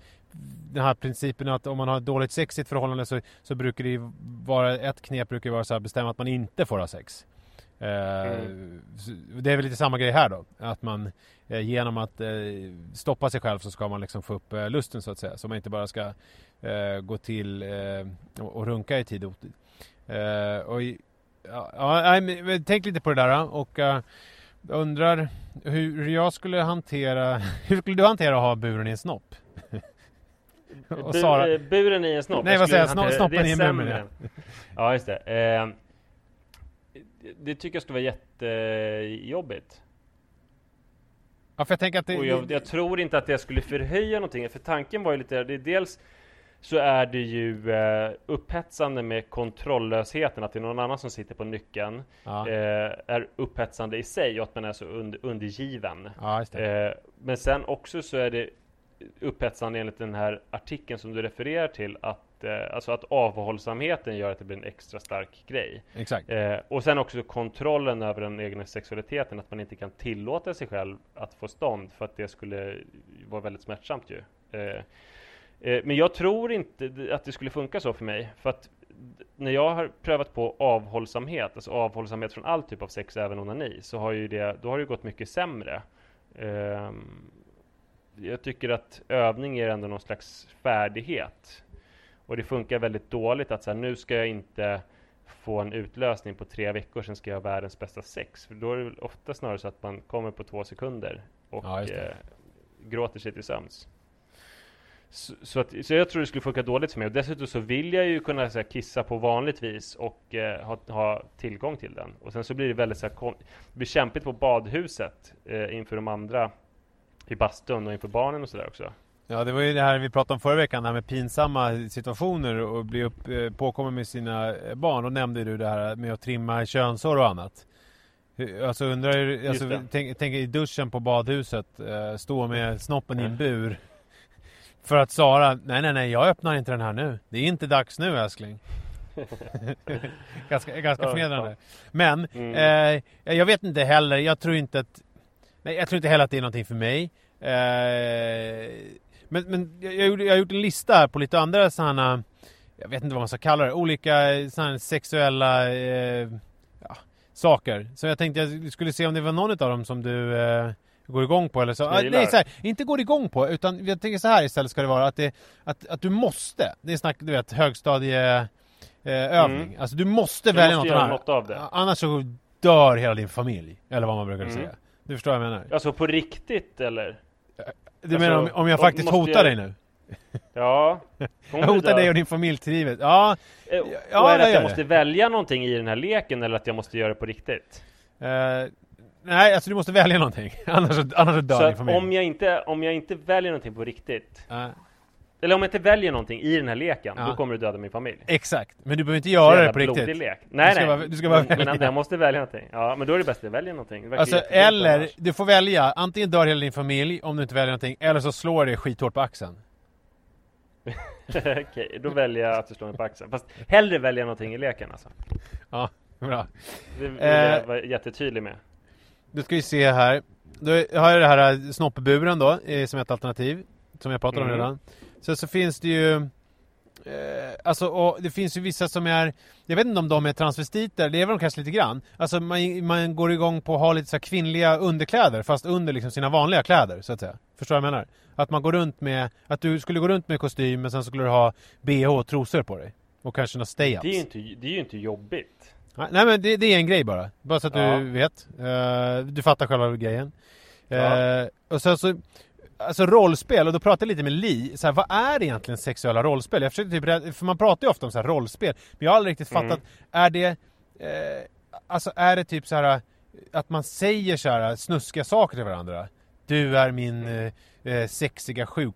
den här principen att om man har ett dåligt sex i ett förhållande så, så brukar det ju vara, ett knep brukar vara så här bestämma att man inte får ha sex. Eh, så Det är väl lite samma grej här då. Att man genom att stoppa sig själv så ska man liksom få upp lusten så att säga. Så man inte bara ska gå till och, runka i tid och otid. Och ja, tänk lite på det där och jag undrar hur, jag skulle hantera, hur skulle du hantera att ha buren i en snopp? och Sara, buren i en snopp. Nej, vad säger jag? Sno- snoppen i en mun, sämre. Ja, just det. Eh, det tycker jag skulle vara jättejobbigt. ja, för jag tänker att det, Och jag, jag tror inte att det skulle förhöja någonting. För tanken var ju lite, det är dels så är det ju eh, upphetsande med kontrolllösheten, att det är någon annan som sitter på nyckeln. ja, Eh, är upphetsande i sig och att man är så und, undergiven. ja. Eh, men sen också så är det upphetsande enligt den här artikeln som du refererar till att, eh, alltså att avhållsamheten gör att det blir en extra stark grej. Exakt. Eh, och sen också kontrollen över den egna sexualiteten, att man inte kan tillåta sig själv att få stånd för att det skulle vara väldigt smärtsamt ju. Eh, men jag tror inte att det skulle funka så för mig, för att när jag har prövat på avhållsamhet, alltså avhållsamhet från all typ av sex, även onani, så har ju det, då har det gått mycket sämre. Ehm, jag tycker att övning är ändå någon slags färdighet. Och det funkar väldigt dåligt att så här, nu ska jag inte få en utlösning på tre veckor, sen ska jag ha världens bästa sex. För då är det ofta snarare så att man kommer på två sekunder och Ja, eh, gråter sig till sömns. Så, så, att, så jag tror det skulle funka dåligt för mig. Och dessutom så vill jag ju kunna så här, kissa på vanligt vis och eh, ha, ha tillgång till den. Och sen så blir det väldigt så här, kon- det blir kämpigt på badhuset eh, inför de andra i bastun och inför barnen och sådär också. Ja, det var ju det här vi pratade om förra veckan, det här med pinsamma situationer och bli upp, eh, påkommen med sina eh, barn. Då nämnde du det här med att trimma könshår och annat. Alltså undrar alltså, tänk, tänk i duschen på badhuset, eh, stå med snoppen i en bur. För att Sara, nej nej nej, jag öppnar inte den här nu. Det är inte dags nu älskling. ganska ganska förnedrande. Men, Mm. eh, jag vet inte heller, jag tror inte att Nej, jag tror inte heller att det är någonting för mig. Eh, men men jag, jag, har gjort en lista här på lite andra sådana, jag vet inte vad man ska kalla det, olika sådana sexuella eh, ja, saker. Så jag tänkte jag skulle se om det var någon av dem som du eh, går igång på eller så. jag Ah, nej, så här, inte går igång på, utan jag tänker så här istället ska det vara att, det, att, att du måste. Det är snack, du vet, högstadie eh, övning. Mm. Alltså du måste Du välja måste något, här. något av det. Annars så dör hela din familj. Eller vad man brukar Mm. säga. Du förstår vad jag menar? Alltså på riktigt eller? Du Alltså, menar om, om jag faktiskt hotar ju- dig nu? Ja. Jag hotar dig och din familj till livet. Ja, Eh, ja, och är det jag att jag måste välja någonting i den här leken eller att jag måste göra det på riktigt? eh, nej alltså du måste välja någonting. annars, annars dör Så din familj. om jag, inte, om jag inte väljer någonting på riktigt Ja, Eller om jag inte väljer någonting i den här leken Ja. Då kommer du döda min familj exakt, men du behöver inte göra det på riktigt. lek. Nej Du ska nej, bara- du ska bara men, men välja. att jag måste välja någonting Ja men då är det bäst att jag väljer någonting Alltså, eller annars. du får välja, antingen dör hela din familj om du inte väljer någonting, eller så slår det skithårt på axeln. Okej, då väljer jag att du slår mig på axeln Fast hellre väljer jag någonting i leken alltså Ja, bra. Det vill Eh. jag vara jättetydlig med Då ska vi se här. Då har jag det här snoppburen då, eh, som ett alternativ. som jag pratade Mm. om redan. Sen så finns det ju eh, Alltså det finns ju vissa som är Jag vet inte om de är transvestiter, det är väl de kanske lite grann Alltså man, man går igång på att ha lite så kvinnliga underkläder fast under liksom sina vanliga kläder så att säga Förstår du vad jag menar? Att man går runt med Att du skulle gå runt med kostym men sen skulle du ha bh och trosor på dig Och kanske några stay-ups Det är ju inte, det är inte jobbigt. Nej men det, det är en grej bara. Bara så att Ja. du vet. Eh, du fattar själva grejen. Ja. Eh, och sen så Alltså rollspel, och då pratade jag lite med Li, så här, vad är egentligen sexuella rollspel? Jag försökte typ, för man pratar ju ofta om så här rollspel, men jag har aldrig riktigt Mm. fattat, är det, eh, alltså är det typ så här att man säger så här snuskiga saker till varandra? Du är min eh, sexiga sjuk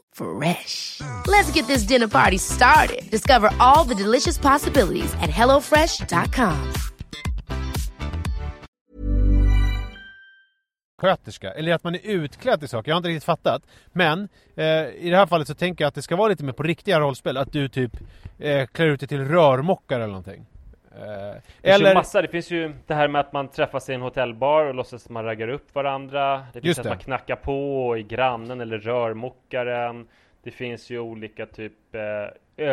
Fresh. Let's get this dinner party started. Discover all the delicious possibilities at hellofresh.com. sköterska eller att man är utklädd till saker. Jag har inte riktigt fattat. Men eh, i det här fallet så tänker jag att det ska vara lite mer på riktiga rollspel. Att du typ eh, klär ut dig till rörmokare eller någonting. Eh, Det finns eller... ju massa, det finns ju det här med att man träffas i en hotellbar och låtsas att man raggar upp varandra. Det finns Just att det. man knackar på i grannen eller rörmokaren. Det finns ju olika typ eh,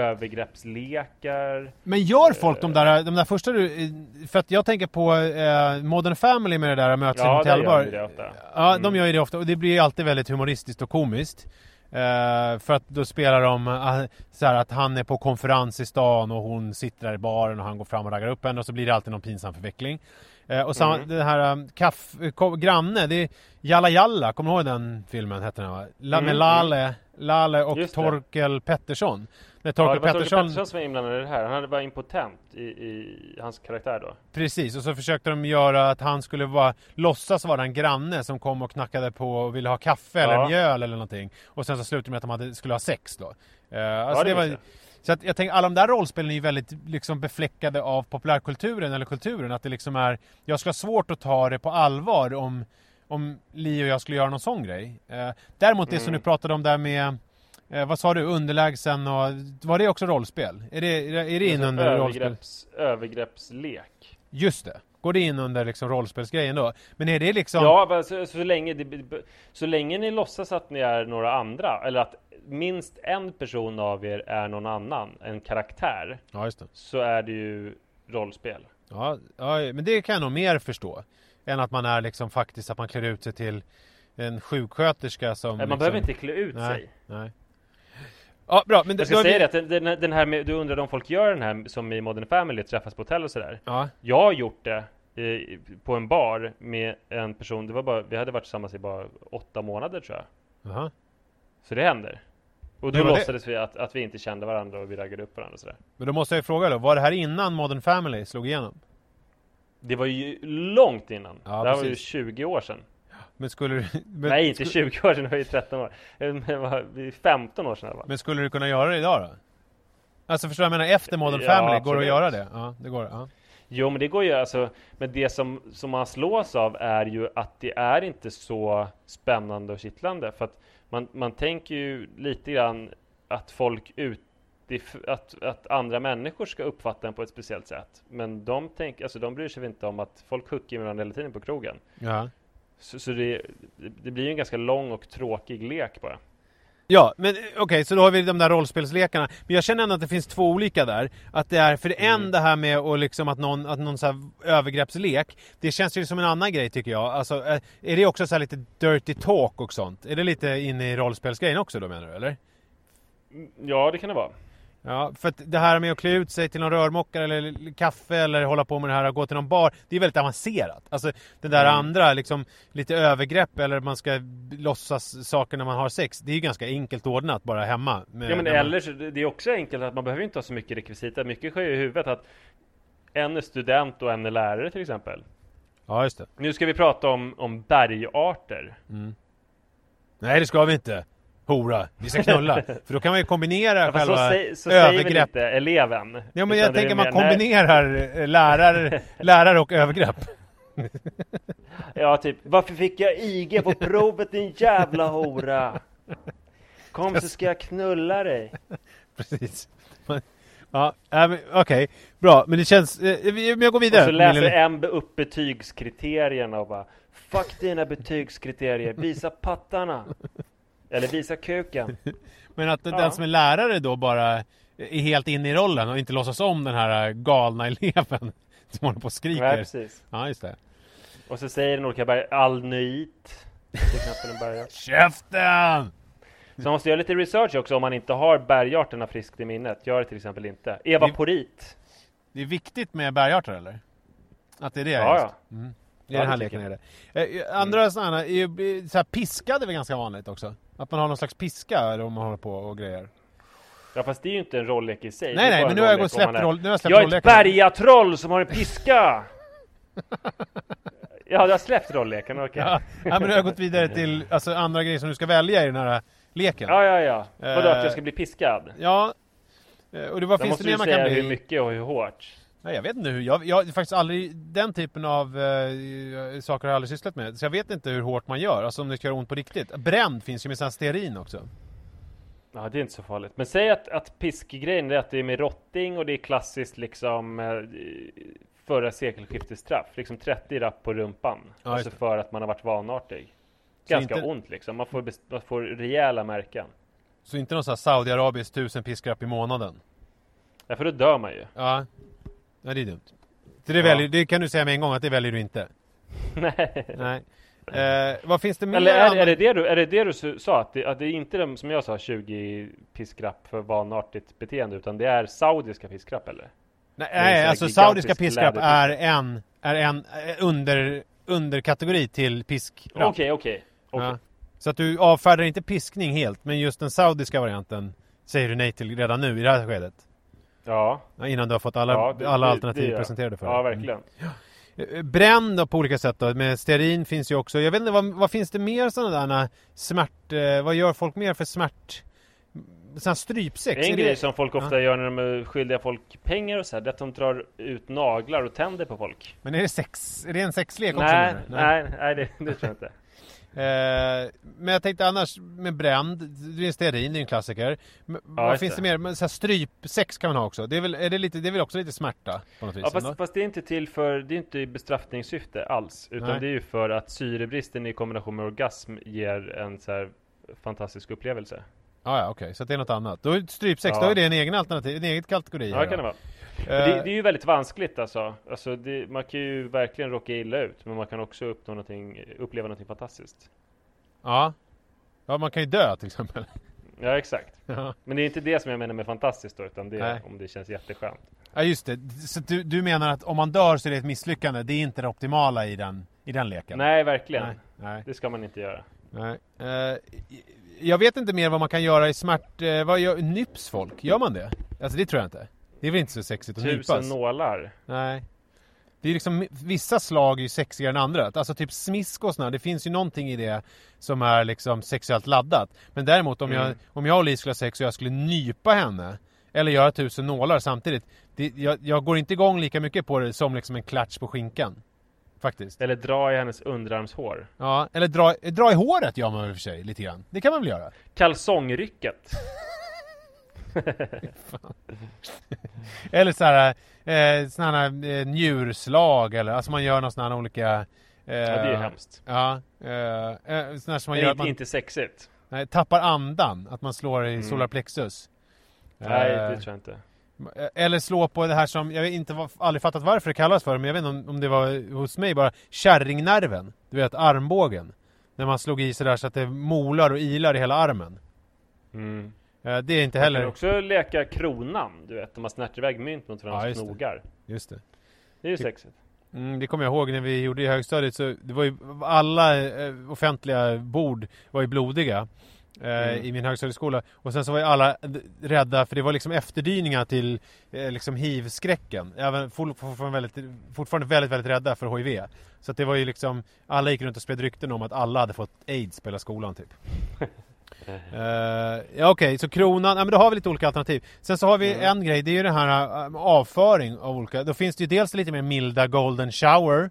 övergreppslekar. Men gör folk de där, de där första du... eh, För att jag tänker på eh, Modern Family med det där möts i en Ja, hotellbar. gör de det ofta. Ja, Mm. de gör ju det ofta och det blir ju alltid väldigt humoristiskt och komiskt. Eh, för att då spelar de uh, så här att han är på konferens i stan och hon sitter där i baren och han går fram och raggar upp henne och så blir det alltid någon pinsam förveckling. Eh, och samma, Mm. den här um, kaff, granne, det är Jalla Jalla, kommer du ihåg den filmen? Hette den va? La, Mm, Lale, Lale och Just det. Torkel Pettersson. När Ja, Torkel det var Torkel Pettersson, Pettersson som var inblandad i det här. Han hade var impotent i, i hans karaktär då. Precis, och så försökte de göra att han skulle vara, låtsas vara en granne som kom och knackade på och ville ha kaffe eller Ja. mjöl eller någonting. Och sen så slutade med att de hade, skulle ha sex då. Eh, alltså det det var, så att jag tänker, alla de där rollspelen är ju väldigt liksom befläckade av populärkulturen eller kulturen. Att det liksom är, jag skulle ha svårt att ta det på allvar om, om Li och jag skulle göra någon sån grej. Eh, däremot det som Mm. du pratade om där med Eh, vad sa du? Underlägsen och... Var det också rollspel? Är det, är det in Alltså, under rollspel? övergrepps, övergreppslek. Just det. Går det in under liksom rollspelsgrejen då? Men är det liksom... Ja, så, så, länge det, så länge ni låtsas att ni är några andra, eller att minst en person av er är någon annan, en karaktär, Ja, just det. så är det ju rollspel. Ja, ja, men det kan jag nog mer förstå. Än att man är liksom faktiskt att man klär ut sig till en sjuksköterska som... Man liksom... behöver inte klä ut Nej, sig. nej. Ja, bra. Men Jag då ska har vi- säga det, att den, den, här med, du undrade om folk gör den här som i Modern Family, träffas på hotell och sådär. Ja, Jag har gjort det eh, på en bar med en person, det var bara, vi hade varit tillsammans i bara åtta månader tror jag. Jaha. Så det händer. Och då var det- låtsades vi att, att vi inte kände varandra och vi raggade upp varandra och sådär. Men då måste jag ju fråga då, var det här innan Modern Family slog igenom? Det var ju långt innan. Ja, det här var ju precis. 20 år sedan. Men skulle du... Men, Nej, inte sku- 20 år sedan, det var ju 13 år. Eh, Men det var det är 15 år sedan i alla fall. Men skulle du kunna göra det idag då? Alltså förstår vad jag menar? Efter Modern Ja, Family, går det att absolut. göra det? Ja, det går ja. Jo, men det går ju alltså. Men det som, som man slås av är ju att det är inte så spännande och kittlande. För att man, man tänker ju lite grann att folk ut att, att andra människor ska uppfatta en på ett speciellt sätt. Men de, tänker, alltså de bryr sig inte om att folk hooker med varandra hela tiden på krogen. Ja. Så, så det, det blir ju en ganska lång och tråkig lek bara. Ja, men eh, okej, så då har vi de där rollspelslekarna. Men jag känner ändå att det finns två olika där. Att det är, för det en det här med och liksom att någon, att någon så här övergreppslek, det känns ju som en annan grej tycker jag. Alltså, eh, är det också så här lite dirty talk och sånt? Är det lite inne i rollspelsgrejen också då menar du, eller? Mm, Ja, det kan det vara. Ja, för att det här med att klä ut sig till någon rörmokare eller kaffe eller hålla på med det här och gå till någon bar, det är väldigt avancerat. Alltså det där Mm. andra, liksom lite övergrepp eller man ska låtsas saker när man har sex, det är ju ganska enkelt ordnat bara hemma. Ja men man- eller så, det är också enkelt att man behöver inte ha så mycket rekvisita. Mycket sker i huvudet att en är student och en är lärare till exempel. Ja, just det. Nu ska vi prata om, om bergarter. Nej, det ska vi inte. Hora, vi ska knulla. För då kan man ju kombinera Ja, så, själva säg, så säger väl inte eleven? Ja, men jag tänker man nej. kombinerar eh, lärare, lärare och övergrepp. Ja, typ Varför fick jag IG på provet din jävla hora? Kom så ska jag knulla dig. Precis. Ja, okej. Bra, men det känns... Eh, men jag går vidare. Och så läser en upp betygskriterierna och bara Fuck dina betygskriterier, visa pattarna! Eller visa kuken. Men att Ja. den som är lärare då bara är helt inne i rollen och inte låtsas om den här galna eleven som håller på och skriker. Nej, precis. Ja, just det. Och så säger den olika berg, alnyit. Bergart. Käften! Så man måste göra lite research också om man inte har bergarterna friskt i minnet. Gör det till exempel inte. Evaporit. Det är viktigt med bergarter eller? Att det är det? Ja, just? ja. Mm. I Ja, den här leken är det. Eh, andra sådana, är ju- så här, piska det är väl ganska vanligt också? Att man har någon slags piska om man håller på och grejer. Ja fast det är ju inte en rolllek i sig. Nej, nej, men en nu har jag gått släppt roll- nu har jag släppt Jag är ett bergatroll som har en piska! ja, du har släppt rollleken, okej. Ja, ja, men nu har jag gått vidare till alltså, andra grejer som du ska välja i den här leken. Ja, ja, ja. Vadå, att Eh, jag ska bli piskad? Ja. Eh, Och det, vad Då finns måste det mer du man säga kan bli? hur mycket och hur hårt. Nej, jag vet inte hur. Jag, jag har faktiskt aldrig den typen av eh, saker har jag aldrig sysslat med. Så jag vet inte hur hårt man gör. Alltså om det ska göra ont på riktigt. Bränd finns ju med sån stearin också. Ja, det är inte så farligt. Men säg att, att piskgrejen är att det är med rotting och det är klassiskt liksom eh, förra sekelskiftesstraff. Liksom 30 rapp på rumpan. Ja, alltså för att man har varit vanartig. Ganska inte- ont liksom. Man får, man får rejäla märken. Så inte någon sån här Saudiarabisk tusen piskrapp i månaden. Ja, för då dör man ju. Ja. Nej, det är dumt. Så det, Ja. väljer, det kan du säga med en gång att det väljer du inte. Nej. Nej. Eh, vad finns det mer? Eller är, är, det det du, är det det du sa? Att det, att det är inte de, som jag sa, 20 piskrapp för vanartigt beteende, utan det är saudiska piskrapp eller? Nej, nej alltså saudiska piskrapp är en, är en eh, under, underkategori till piskrapp. Okej, okej. okej. Ja. Så att du avfärdar inte piskning helt, men just den saudiska varianten säger du nej till redan nu i det här skedet. Ja. Ja, Innan du har fått alla, ja, det- alla det- alternativ det presenterade för Ja, dig. verkligen. Mm. Bränn då på olika sätt då, med stearin finns ju också. Jag vet inte, vad, vad finns det mer sådana där smärt... Eh, vad gör folk mer för smärt... Sån här strypsex? En Är grej det- som folk ofta gör när de är skyldiga folk pengar och så här, det är att de drar ut naglar och tänder på folk. Men är det sex? Är det en sexlek också? Nej, du? nej, nej, det, det tror jag inte. Eh, men jag tänkte annars med bränd, det är stearin, det är en klassiker. Men vad finns det, det. mer? Men så här strypsex kan man ha också. Det är väl, är det lite, det är väl också lite smärta på något vis? Ja, fast, fast det är inte till för, det är inte i bestraffningssyfte alls. Utan Nej. det är ju för att syrebristen i kombination med orgasm ger en så här fantastisk upplevelse. Ja, ja okej. Så att det är något annat. Då är strypsex, Ja. då är det en egen alternativ, en egen kategori. Ja, här kan det vara. Eh, Det, det är ju väldigt vanskligt alltså. alltså det, man kan ju verkligen råka illa ut, men man kan också uppnå någonting, uppleva någonting fantastiskt. Ja. Ja, man kan ju dö till exempel. Ja, exakt. Ja. Men det är inte det som jag menar med fantastiskt då, utan det är om det känns jätteskönt. Ja just det, så du, du menar att om man dör så är det ett misslyckande, det är inte det optimala i den, i den leken? Nej, verkligen. Nej, nej, Det ska man inte göra. nej. Eh, jag vet inte mer vad man kan göra i smärt... Eh, vad gör, nyps folk? Gör man det? Alltså det tror jag inte. Det är väl inte så sexigt att Tusen nypas? nålar. Nej. Det är liksom, vissa slag är ju sexigare än andra. Alltså typ smisk och sådär, det finns ju någonting i det som är liksom sexuellt laddat. Men däremot om, jag, Mm. om jag och Lis skulle ha sex och jag skulle nypa henne eller göra tusen nålar samtidigt. Det, jag, jag går inte igång lika mycket på det som liksom en klatsch på skinkan. Faktiskt. Eller dra i hennes underarmshår. Ja, eller dra, dra i håret gör man väl för sig lite grann. Det kan man väl göra? Kalsongrycket. Eller så här, eh, såna här eh, njurslag eller alltså man gör någon sån här olika... Eh, Ja, det är hemskt. Ja, eh, eh, här som man gör att inte, man inte sexigt. nej, tappar andan, att man slår i Mm. solarplexus. Nej, Eh, det tror jag inte. Eller slå på det här som, jag vet inte, vad- aldrig fattat varför det kallas för, men jag vet inte om, om det var hos mig bara, kärringnerven. Du vet, armbågen. När man slog i sådär så att det molar och ilar i hela armen. Mm. Eh, det är inte Man heller... kan också leka kronan, du vet, när man snärtar iväg mynt mot Ja, varandras det. knogar. Just det. Det är ju Det- sexigt. Mm, det kommer jag ihåg när vi gjorde i högstadiet så det var ju alla eh, offentliga bord var ju blodiga eh, Mm. i min högstadieskola och sen så var ju alla rädda för det var liksom efterdyningar till eh, liksom hiv-skräcken. Även for, fortfarande, väldigt, fortfarande väldigt, väldigt rädda för hiv. Så att det var ju liksom alla gick runt och spred rykten om att alla hade fått aids på hela skolan typ. Eh, ja okej, så kronan, ja, men då har vi lite olika alternativ. Sen så har vi en grej, det är ju den här eh, avföring av olika, då finns det ju dels lite mer milda golden shower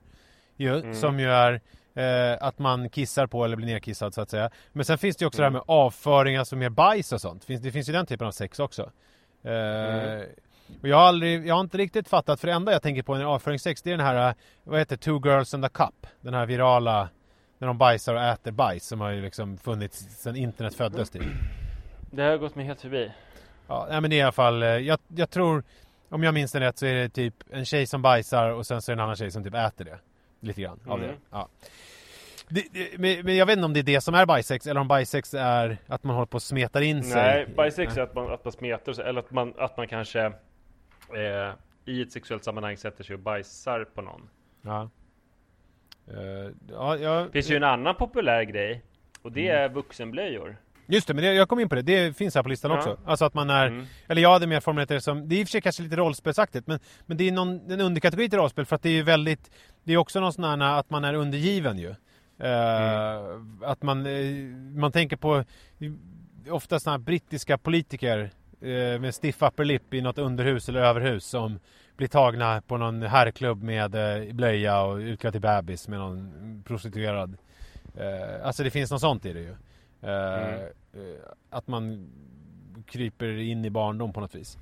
ju, som ju är eh, att man kissar på eller blir nerkissad så att säga. Men sen finns det ju också det här med avföring, alltså mer bajs och sånt. Finns, det finns ju den typen av sex också. Eh, Och jag har aldrig, jag har inte riktigt fattat, för det enda jag tänker på när avföringssex det är den här, vad heter Two Girls and a Cup. Den här virala, när de bajsar och äter bajs som har ju liksom funnits sedan internet föddes typ. Det har gått mig helt förbi. Ja, nej, men i alla fall, eh, jag, jag tror, om jag minns det rätt så är det typ en tjej som bajsar och sen så är det en annan tjej som typ äter det. Lite grann av Mm. det. Ja. Det, det, men, jag vet inte om det är det som är bajsex eller om bajsex är att man håller på och smetar in sig. Nej, bisex är att man, att man smetar sig, eller att man, att man kanske eh, i ett sexuellt sammanhang sätter sig och bajsar på någon. Ja. Eh, ja, ja. Det finns ju en annan populär grej, och det Mm. är vuxenblöjor. Just det, men det, jag kom in på det. Det finns här på listan Ja. också. Alltså att man är, Mm. eller jag hade mer formulerat det som, det är i och för sig kanske lite rollspelsaktigt, men, men det är någon, en underkategori till rollspel för att det är ju väldigt, det är också någon sån här att man är undergiven ju. Eh, Att man, eh, man tänker på ofta såna här brittiska politiker eh, med stiff upper lip i något underhus eller överhus som blir tagna på någon herrklubb med eh, blöja och utklädd till bebis med någon prostituerad. Eh, Alltså det finns något sånt i det ju. Eh, Mm. Att man kryper in i barndom på något vis.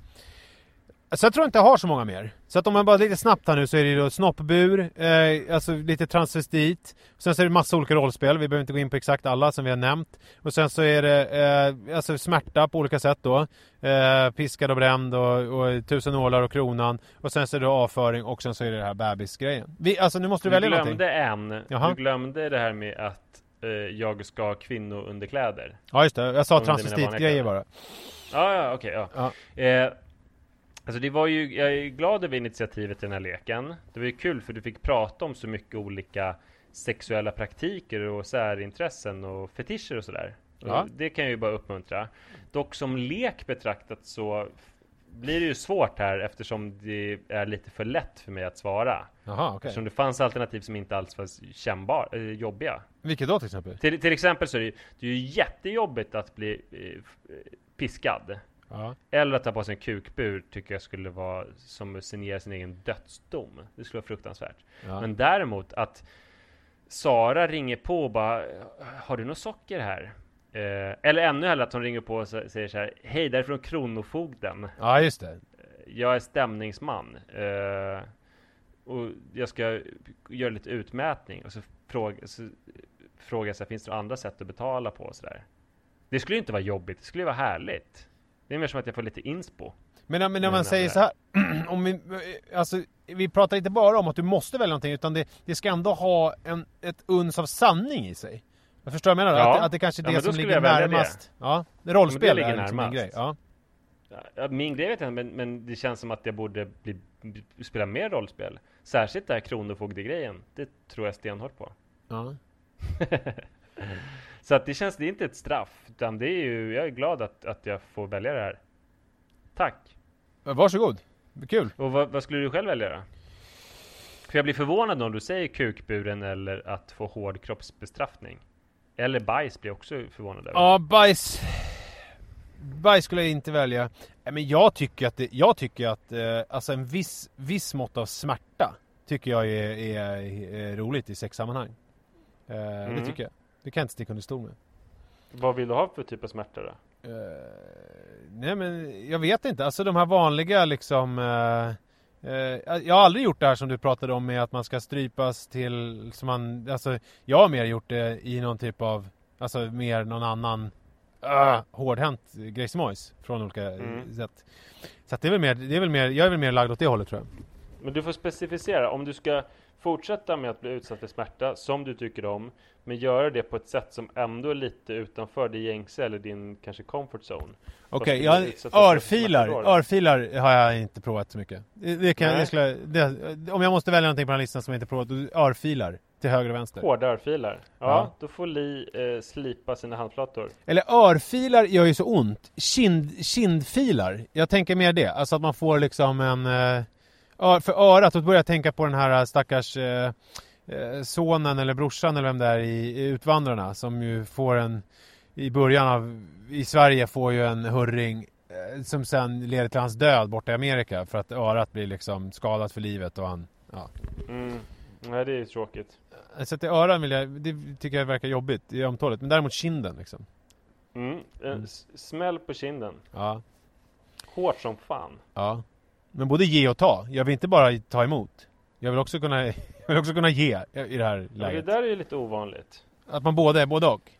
Så jag tror inte jag har så många mer. Så att om man bara lite snabbt här nu så är det då snoppbur, eh, alltså lite transvestit. Sen så är det massa olika rollspel, vi behöver inte gå in på exakt alla som vi har nämnt. Och sen så är det eh, alltså smärta på olika sätt då. Eh, piskad och bränd och, och tusen nålar och kronan. Och sen så är det avföring och sen så är det det här bebisgrejen. Vi, alltså nu måste du, Du välja någonting. glömde en, Jaha. du glömde det här med att eh, jag ska ha kvinnounderkläder. Ja just det, jag sa transvestitgrejer bara. Ja, ja, okej, ja. Ja. Eh, alltså det var ju, jag är glad över initiativet till den här leken. Det var ju kul för du fick prata om så mycket olika sexuella praktiker och särintressen och fetischer och sådär. Ja. Det kan jag ju bara uppmuntra. Dock som lek betraktat så blir det ju svårt här eftersom det är lite för lätt för mig att svara. Jaha, okej. Eftersom det fanns alternativ som inte alls var kännbara, eh, jobbiga. Vilket då till exempel? Till, till exempel så är det, ju- det är ju jättejobbigt att bli eh, eh, piskad. Ja. Eller att ta på sig en kukbur tycker jag skulle vara som att signera sin egen dödsdom. Det skulle vara fruktansvärt. Ja. Men däremot att Sara ringer på och bara Har du något socker här? Eh, eller ännu hellre att hon ringer på och säger så här Hej, där är från Kronofogden. ja, just det. Jag är stämningsman. Eh, och jag ska göra lite utmätning. Och så fråga, så frågar jag så här, finns det andra sätt att betala på? Så där. Det skulle ju inte vara jobbigt, det skulle ju vara härligt. Det är mer som att jag får lite inspo. Men, men när Men, man säger eh, så här, om vi, alltså, vi pratar inte bara om att du måste välja någonting utan det, det ska ändå ha en, ett uns av sanning i sig. Jag förstår vad jag menar? Ja. Att, att det kanske är Ja, det då som ligger närmast. Ja, men rollspel det ligger är liksom min grej. Ja. Ja, min grej vet jag men, men det känns som att jag borde bli, spela mer rollspel. Särskilt den här Kronofogdegrejen. Det tror jag stenhårt på. Ja. Så att det känns, det är inte ett straff. Utan det är ju, jag är glad att, att jag får välja det här. Tack! Varsågod, kul. Och vad, vad skulle du själv välja då? För jag blir förvånad om du säger kukburen eller att få hård kroppsbestraffning. Eller bajs blir jag också förvånad över. Ja, bajs. Bajs skulle jag inte välja. Nej, Men jag tycker att, det, jag tycker att eh, alltså en viss, viss mått av smärta tycker jag är, är, är roligt i sexsammanhang. Eh, Det Mm. tycker jag. Det kan jag inte sticka under stol med. Vad vill du ha för typ av smärta då? Eh, nej men jag vet inte. Alltså de här vanliga liksom eh, eh, Jag har aldrig gjort det här som du pratade om med att man ska strypas till som man, alltså Jag har mer gjort det i någon typ av Alltså mer någon annan uh, Hårdhänt grejsimojs Från olika Mm. sätt Så att det är väl mer, det är väl mer Jag är väl mer lagd åt det hållet tror jag Men du får specificera, om du ska fortsätta med att bli utsatt för smärta som du tycker om, men göra det på ett sätt som ändå är lite utanför det gängse eller din kanske comfort zone. Okej, jag, för örfilar, örfilar har jag inte provat så mycket. Det, kan, det skulle, det, om jag måste välja någonting på den här listan som jag inte provat, örfilar till höger och vänster. Hårda örfilar. Ja, Ja. då får Li eh, slipa sina handflator. Eller örfilar gör ju så ont. Kind, kindfilar, jag tänker mer det. Alltså att man får liksom en... eh, för örat, då börjar jag tänka på den här stackars eh, eh, sonen eller brorsan eller vem det är i, Utvandrarna som ju får en... I början av... I Sverige får ju en hurring eh, som sen leder till hans död borta i Amerika för att örat blir liksom skadat för livet och han... Ja. Mm. Nej, det är ju tråkigt. Så att det örat vill jag, det tycker jag verkar jobbigt i ömtåligt. Men däremot kinden liksom. Mm. En s- smäll på kinden. Ja. Hårt som fan. Ja. Men både ge och ta. Jag vill inte bara ta emot. Jag vill också kunna, jag vill också kunna ge i det här Ja, det läget. där är ju lite ovanligt. Att man både är både och.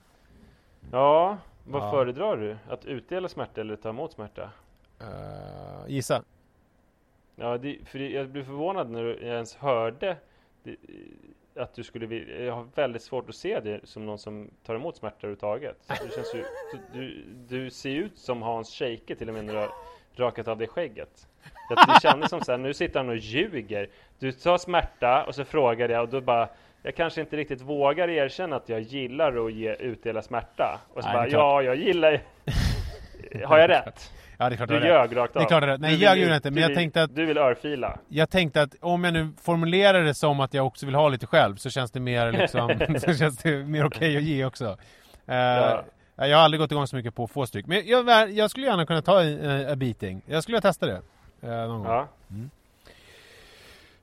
Ja, vad Ja. föredrar du? Att utdela smärta eller ta emot smärta? Uh, gissa. Ja, det, för jag blev förvånad när du ens hörde det, att du skulle vilja, Jag har väldigt svårt att se det som någon som tar emot smärta överhuvudtaget. Det känns ju, du, du ser ut som Hans Scheike till och med när du har rakat av dig skägget. Det kändes som så här, nu sitter han och ljuger. Du tar smärta och så frågar jag och då bara jag kanske inte riktigt vågar erkänna att jag gillar att ge, utdela smärta. Och så Nej, det bara, är ja, jag gillar Har jag rätt? Ja, det är klart Du ljög rakt Det är av. klart jag har rätt. Nej, jag gjorde inte, men jag tänkte att- Du vill örfila. Jag tänkte att om jag nu formulerar det som att jag också vill ha lite själv så känns det mer liksom, så känns det mer okej att ge också. Eh, Ja. Jag har aldrig gått igång så mycket på få stryk. Men jag, jag skulle gärna kunna ta en, en beating. Jag skulle vilja testa det. Eh, någon gång. Ja.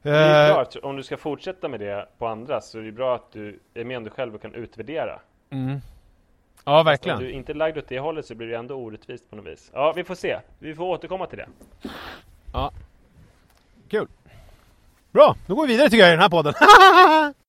Det är Eh, bra, att om du ska fortsätta med det på andra så är det bra att du är med om dig själv och kan utvärdera. mm. Ja, Om verkligen. du inte är lagd åt det hållet så blir det ändå orättvist på något vis. Ja, vi får se. Vi får återkomma till det. Kul. Bra, då går vi vidare tycker jag i den här podden.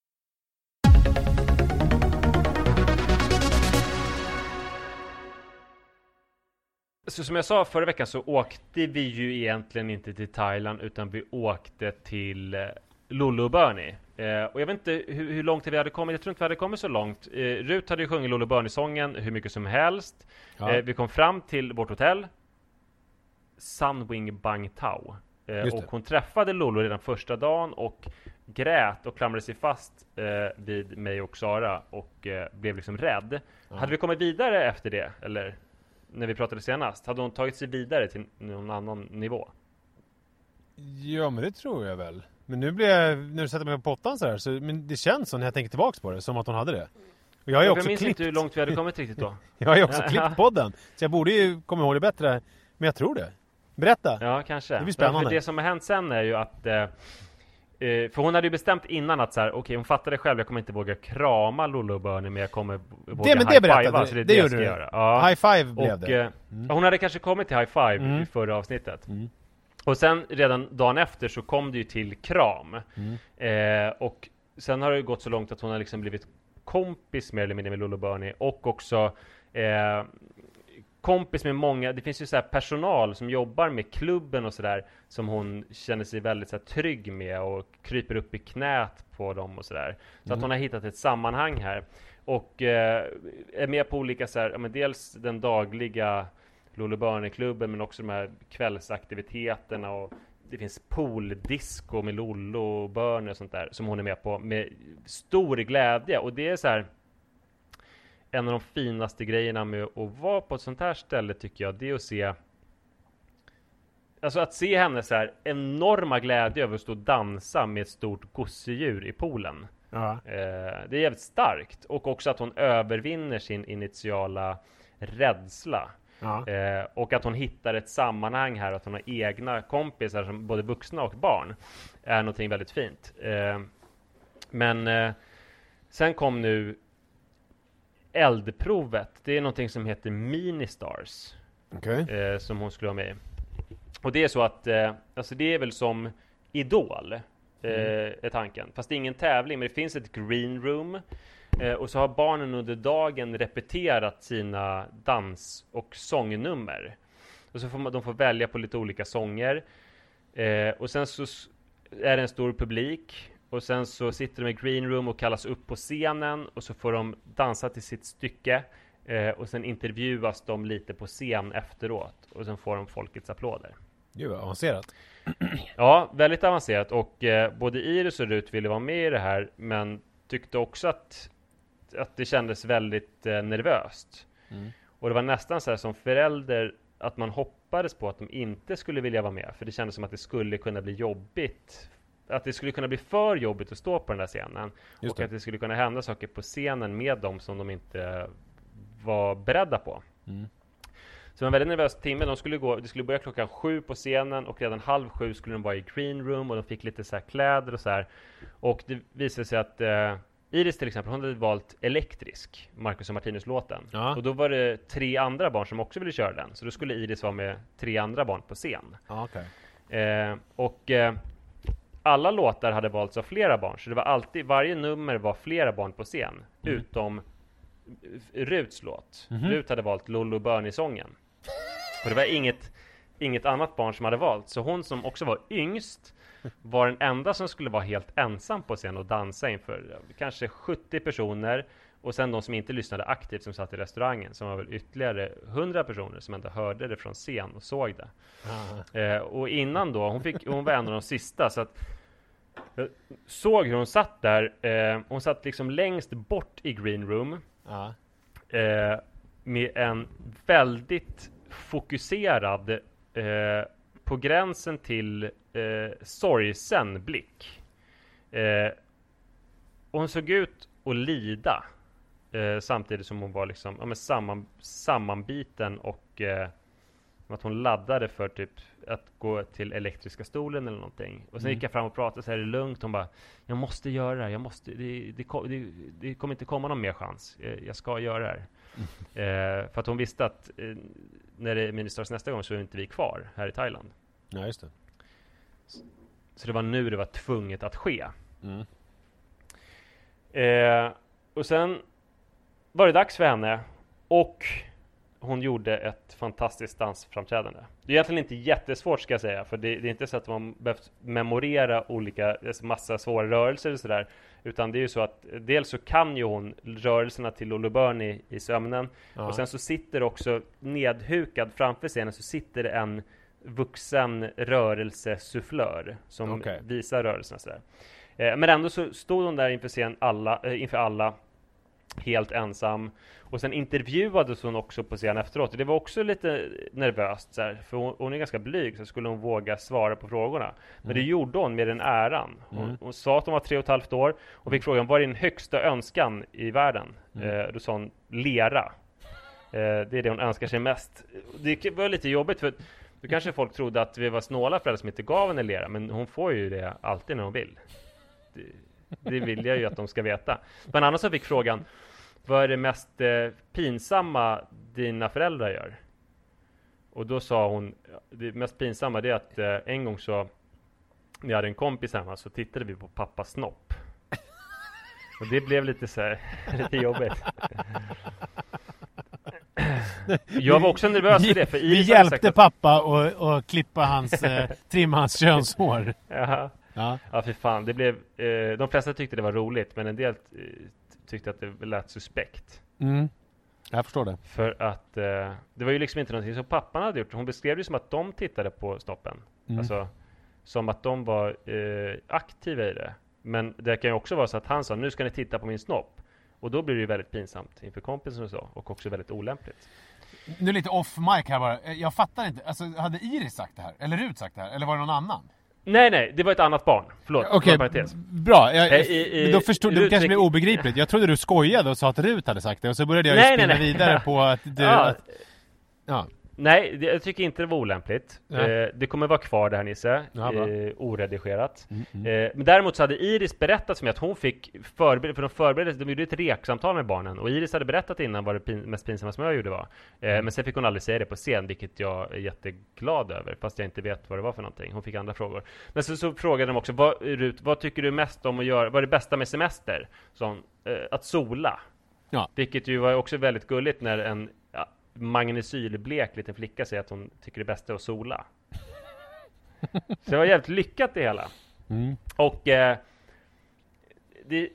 Så som jag sa förra veckan så åkte vi ju egentligen inte till Thailand utan vi åkte till eh, Lollo och Bernie. Eh, och jag vet inte hur, hur långt vi hade kommit. Jag tror inte vi hade kommit så långt. Eh, Rut hade ju sjungit Lollo och Bernie-sången hur mycket som helst. Ja. Eh, vi kom fram till vårt hotell. Sunwing Bang Tao. Eh, och hon träffade Lollo redan första dagen och grät och klamrade sig fast eh, vid mig och Sara och eh, blev liksom rädd. Hade vi kommit vidare efter det? Eller när vi pratade senast? Hade hon tagit sig vidare till någon annan nivå? Ja men det tror jag väl. Men nu blir jag, när du sätter mig på pottan så här, så men det känns så när jag tänker tillbaks på det, som att hon hade det. Och jag har ju också minns klippt, inte hur långt vi hade kommit riktigt då. jag har ju också klippt podden. Så jag borde ju komma ihåg det bättre. Men jag tror det. Berätta! Ja, kanske. Det blir spännande. För det som har hänt sen är ju att eh, för hon hade ju bestämt innan att så här, okej hon fattade själv, jag kommer inte våga krama Lollo Bernie men jag kommer våga men det berättade så det är Det det, jag ska du. göra. Ja. High five blev och, det. eh, Hon hade kanske kommit till high five Mm. i förra avsnittet. Och sen redan dagen efter så kom det ju till kram. Mm. Eh, och sen har det ju gått så långt att hon har liksom blivit kompis mer eller mindre med Lollo Bernie och också eh, kompis med många, det finns ju så här personal som jobbar med klubben och sådär som hon känner sig väldigt så här trygg med och kryper upp i knät på dem och sådär. Så att hon har hittat ett sammanhang här. Och eh, är med på olika så här, ja, men dels den dagliga Lollo Bernie-klubben men också de här kvällsaktiviteterna och det finns pooldisco med Lollo och Bernie och sånt där som hon är med på med stor glädje. Och det är så här en av de finaste grejerna med att vara på ett sånt här ställe tycker jag, det är att se Alltså att se henne så här enorma glädje över att stå och dansa med ett stort gosedjur i poolen. Ja. Eh, det är jävligt starkt. Och också att hon övervinner sin initiala rädsla. Ja. Eh, och att hon hittar ett sammanhang här, att hon har egna kompisar som både vuxna och barn. Är någonting väldigt fint. Eh, men eh, sen kom nu eldprovet. Det är någonting som heter Ministars. Okej. Eh, som hon skulle vara med. Och det är så att, eh, alltså det är väl som Idol, eh, är tanken. Fast det är ingen tävling, men det finns ett green room. Eh, och så har barnen under dagen repeterat sina dans och sångnummer. Och så får man, de får välja på lite olika sånger. Eh, och sen så är det en stor publik och sen så sitter de i green room och kallas upp på scenen och så får de dansa till sitt stycke eh, och sen intervjuas de lite på scen efteråt och sen får de folkets applåder. Gud vad avancerat. Ja, väldigt avancerat och eh, både Iris och Rut ville vara med i det här men tyckte också att, att det kändes väldigt eh, nervöst. Mm. Och det var nästan så här som förälder att man hoppades på att de inte skulle vilja vara med för det kändes som att det skulle kunna bli jobbigt att det skulle kunna bli för jobbigt att stå på den där scenen och att det skulle kunna hända saker på scenen med dem som de inte var beredda på. Mm. Så det var en väldigt nervös timme. De skulle gå, det skulle börja klockan sju på scenen och redan halv sju skulle de vara i green room och de fick lite så kläder och så här. Och det visade sig att eh, Iris till exempel, hon hade valt elektrisk, Marcus och Martinus-låten. Ja. Och då var det tre andra barn som också ville köra den. Så då skulle Iris vara med tre andra barn på scen. Ja, okej. Eh, och eh, alla låtar hade valts av flera barn, så det var alltid, varje nummer var flera barn på scen, utom Ruts låt. Rut hade valt Lollo Bernie-sången. Och det var inget, inget annat barn som hade valt, så hon som också var yngst var den enda som skulle vara helt ensam på scen och dansa inför kanske 70 personer och sen de som inte lyssnade aktivt som satt i restaurangen som var väl ytterligare 100 personer som ändå hörde det från scen och såg det. Eh, och innan då, hon, fick, hon var en av de sista så att jag såg hur hon satt där. Eh, hon satt liksom längst bort i green room Ja. eh, med en väldigt fokuserad eh, på gränsen till eh, sorgsen blick. Eh, och hon såg ut att lida eh, samtidigt som hon var liksom ja, men samman, sammanbiten och eh, att hon laddade för typ att gå till elektriska stolen eller någonting. Och sen gick jag fram och pratade så här, lugnt? Hon bara, jag måste göra det här, jag måste, det, det, det, det kommer inte komma någon mer chans. Eh, Jag ska göra det här. Eh, för att hon visste att eh, när det är Ministars nästa gång så är inte vi kvar här i Thailand. ja, just det. Så det var nu det var tvunget att ske. Mm. Eh, och sen var det dags för henne och hon gjorde ett fantastiskt dansframträdande. Det är egentligen inte jättesvårt ska jag säga, för det, det är inte så att man behövt memorera olika, alltså massa svåra rörelser och sådär. Utan det är ju så att dels så kan ju hon rörelserna till Lollo Bernie i sömnen Ja. och sen så sitter också nedhukad framför scenen så sitter en vuxen rörelsesufflör som Okej. visar rörelserna sådär. Eh, men ändå så stod hon där inför scen alla, eh, inför alla helt ensam. Och sen intervjuades hon också på scen efteråt. Det var också lite nervöst, så här, för hon, hon är ganska blyg, så skulle hon våga svara på frågorna. Men det gjorde hon med den äran. Hon, hon sa att hon var tre och ett halvt år och fick frågan, vad är din högsta önskan i världen? Eh, då sa hon, lera. Eh, det är det hon önskar sig mest. Det var lite jobbigt för då kanske folk trodde att vi var snåla föräldrar som inte gav henne lera, men hon får ju det alltid när hon vill. Det, det vill jag ju att de ska veta. Bland annat så fick frågan, vad är det mest eh, pinsamma dina föräldrar gör? Och då sa hon, det mest pinsamma det är att eh, en gång så, när jag hade en kompis hemma, så tittade vi på pappas snopp. Och det blev lite så här, lite jobbigt. Jag var också nervös för det, för Vi Iris hjälpte pappa att att klippa hans, eh, trimma hans könshår. Jaha. Ja. Ja, för fan. Det blev, eh, de flesta tyckte det var roligt, men en del eh, tyckte att det lät suspekt. Mm. Jag förstår det. För att eh, det var ju liksom inte någonting som pappan hade gjort. Hon beskrev det som att de tittade på snoppen. Mm. Alltså, som att de var eh, aktiva i det. Men det kan ju också vara så att han sa, nu ska ni titta på min snopp. Och då blir det ju väldigt pinsamt inför kompisen och så, och också väldigt olämpligt. Nu lite off mic här bara. Eh, Jag fattar inte. Alltså, hade Iris sagt det här? Eller Rut sagt det här? Eller var det någon annan? Nej, nej, det var ett annat barn. Förlåt, Okej, parentes. bra. Jag, Eh, i- i- då förstod, det kanske fick- obegripligt. Jag trodde du skojade och sa att Rut hade sagt det och så började jag ju Nej, nej, spinna nej. vidare på att du... Ja, Att, ja. Nej, det, jag tycker inte det var olämpligt. Eh, det kommer vara kvar där Nisse, Ja. Mm, eh, oredigerat. Eh, men däremot så hade Iris berättat för mig att hon fick förbereda, för de förberedde, de gjorde ett reksamtal med barnen och Iris hade berättat innan vad det pin, mest pinsamma som jag gjorde var. Eh, Mm. Men sen fick hon aldrig säga det på scen, vilket jag är jätteglad över, fast jag inte vet vad det var för någonting. Hon fick andra frågor. Men så, så frågade de också, vad, Rut, vad tycker du mest om att göra, vad är det bästa med semester? Hon, eh, att sola. Ja. Vilket ju var också väldigt gulligt när en ja, magnesylblek liten flicka säger att hon tycker det bästa är att sola. Så det var jävligt lyckat det hela. Mm. Och eh, det,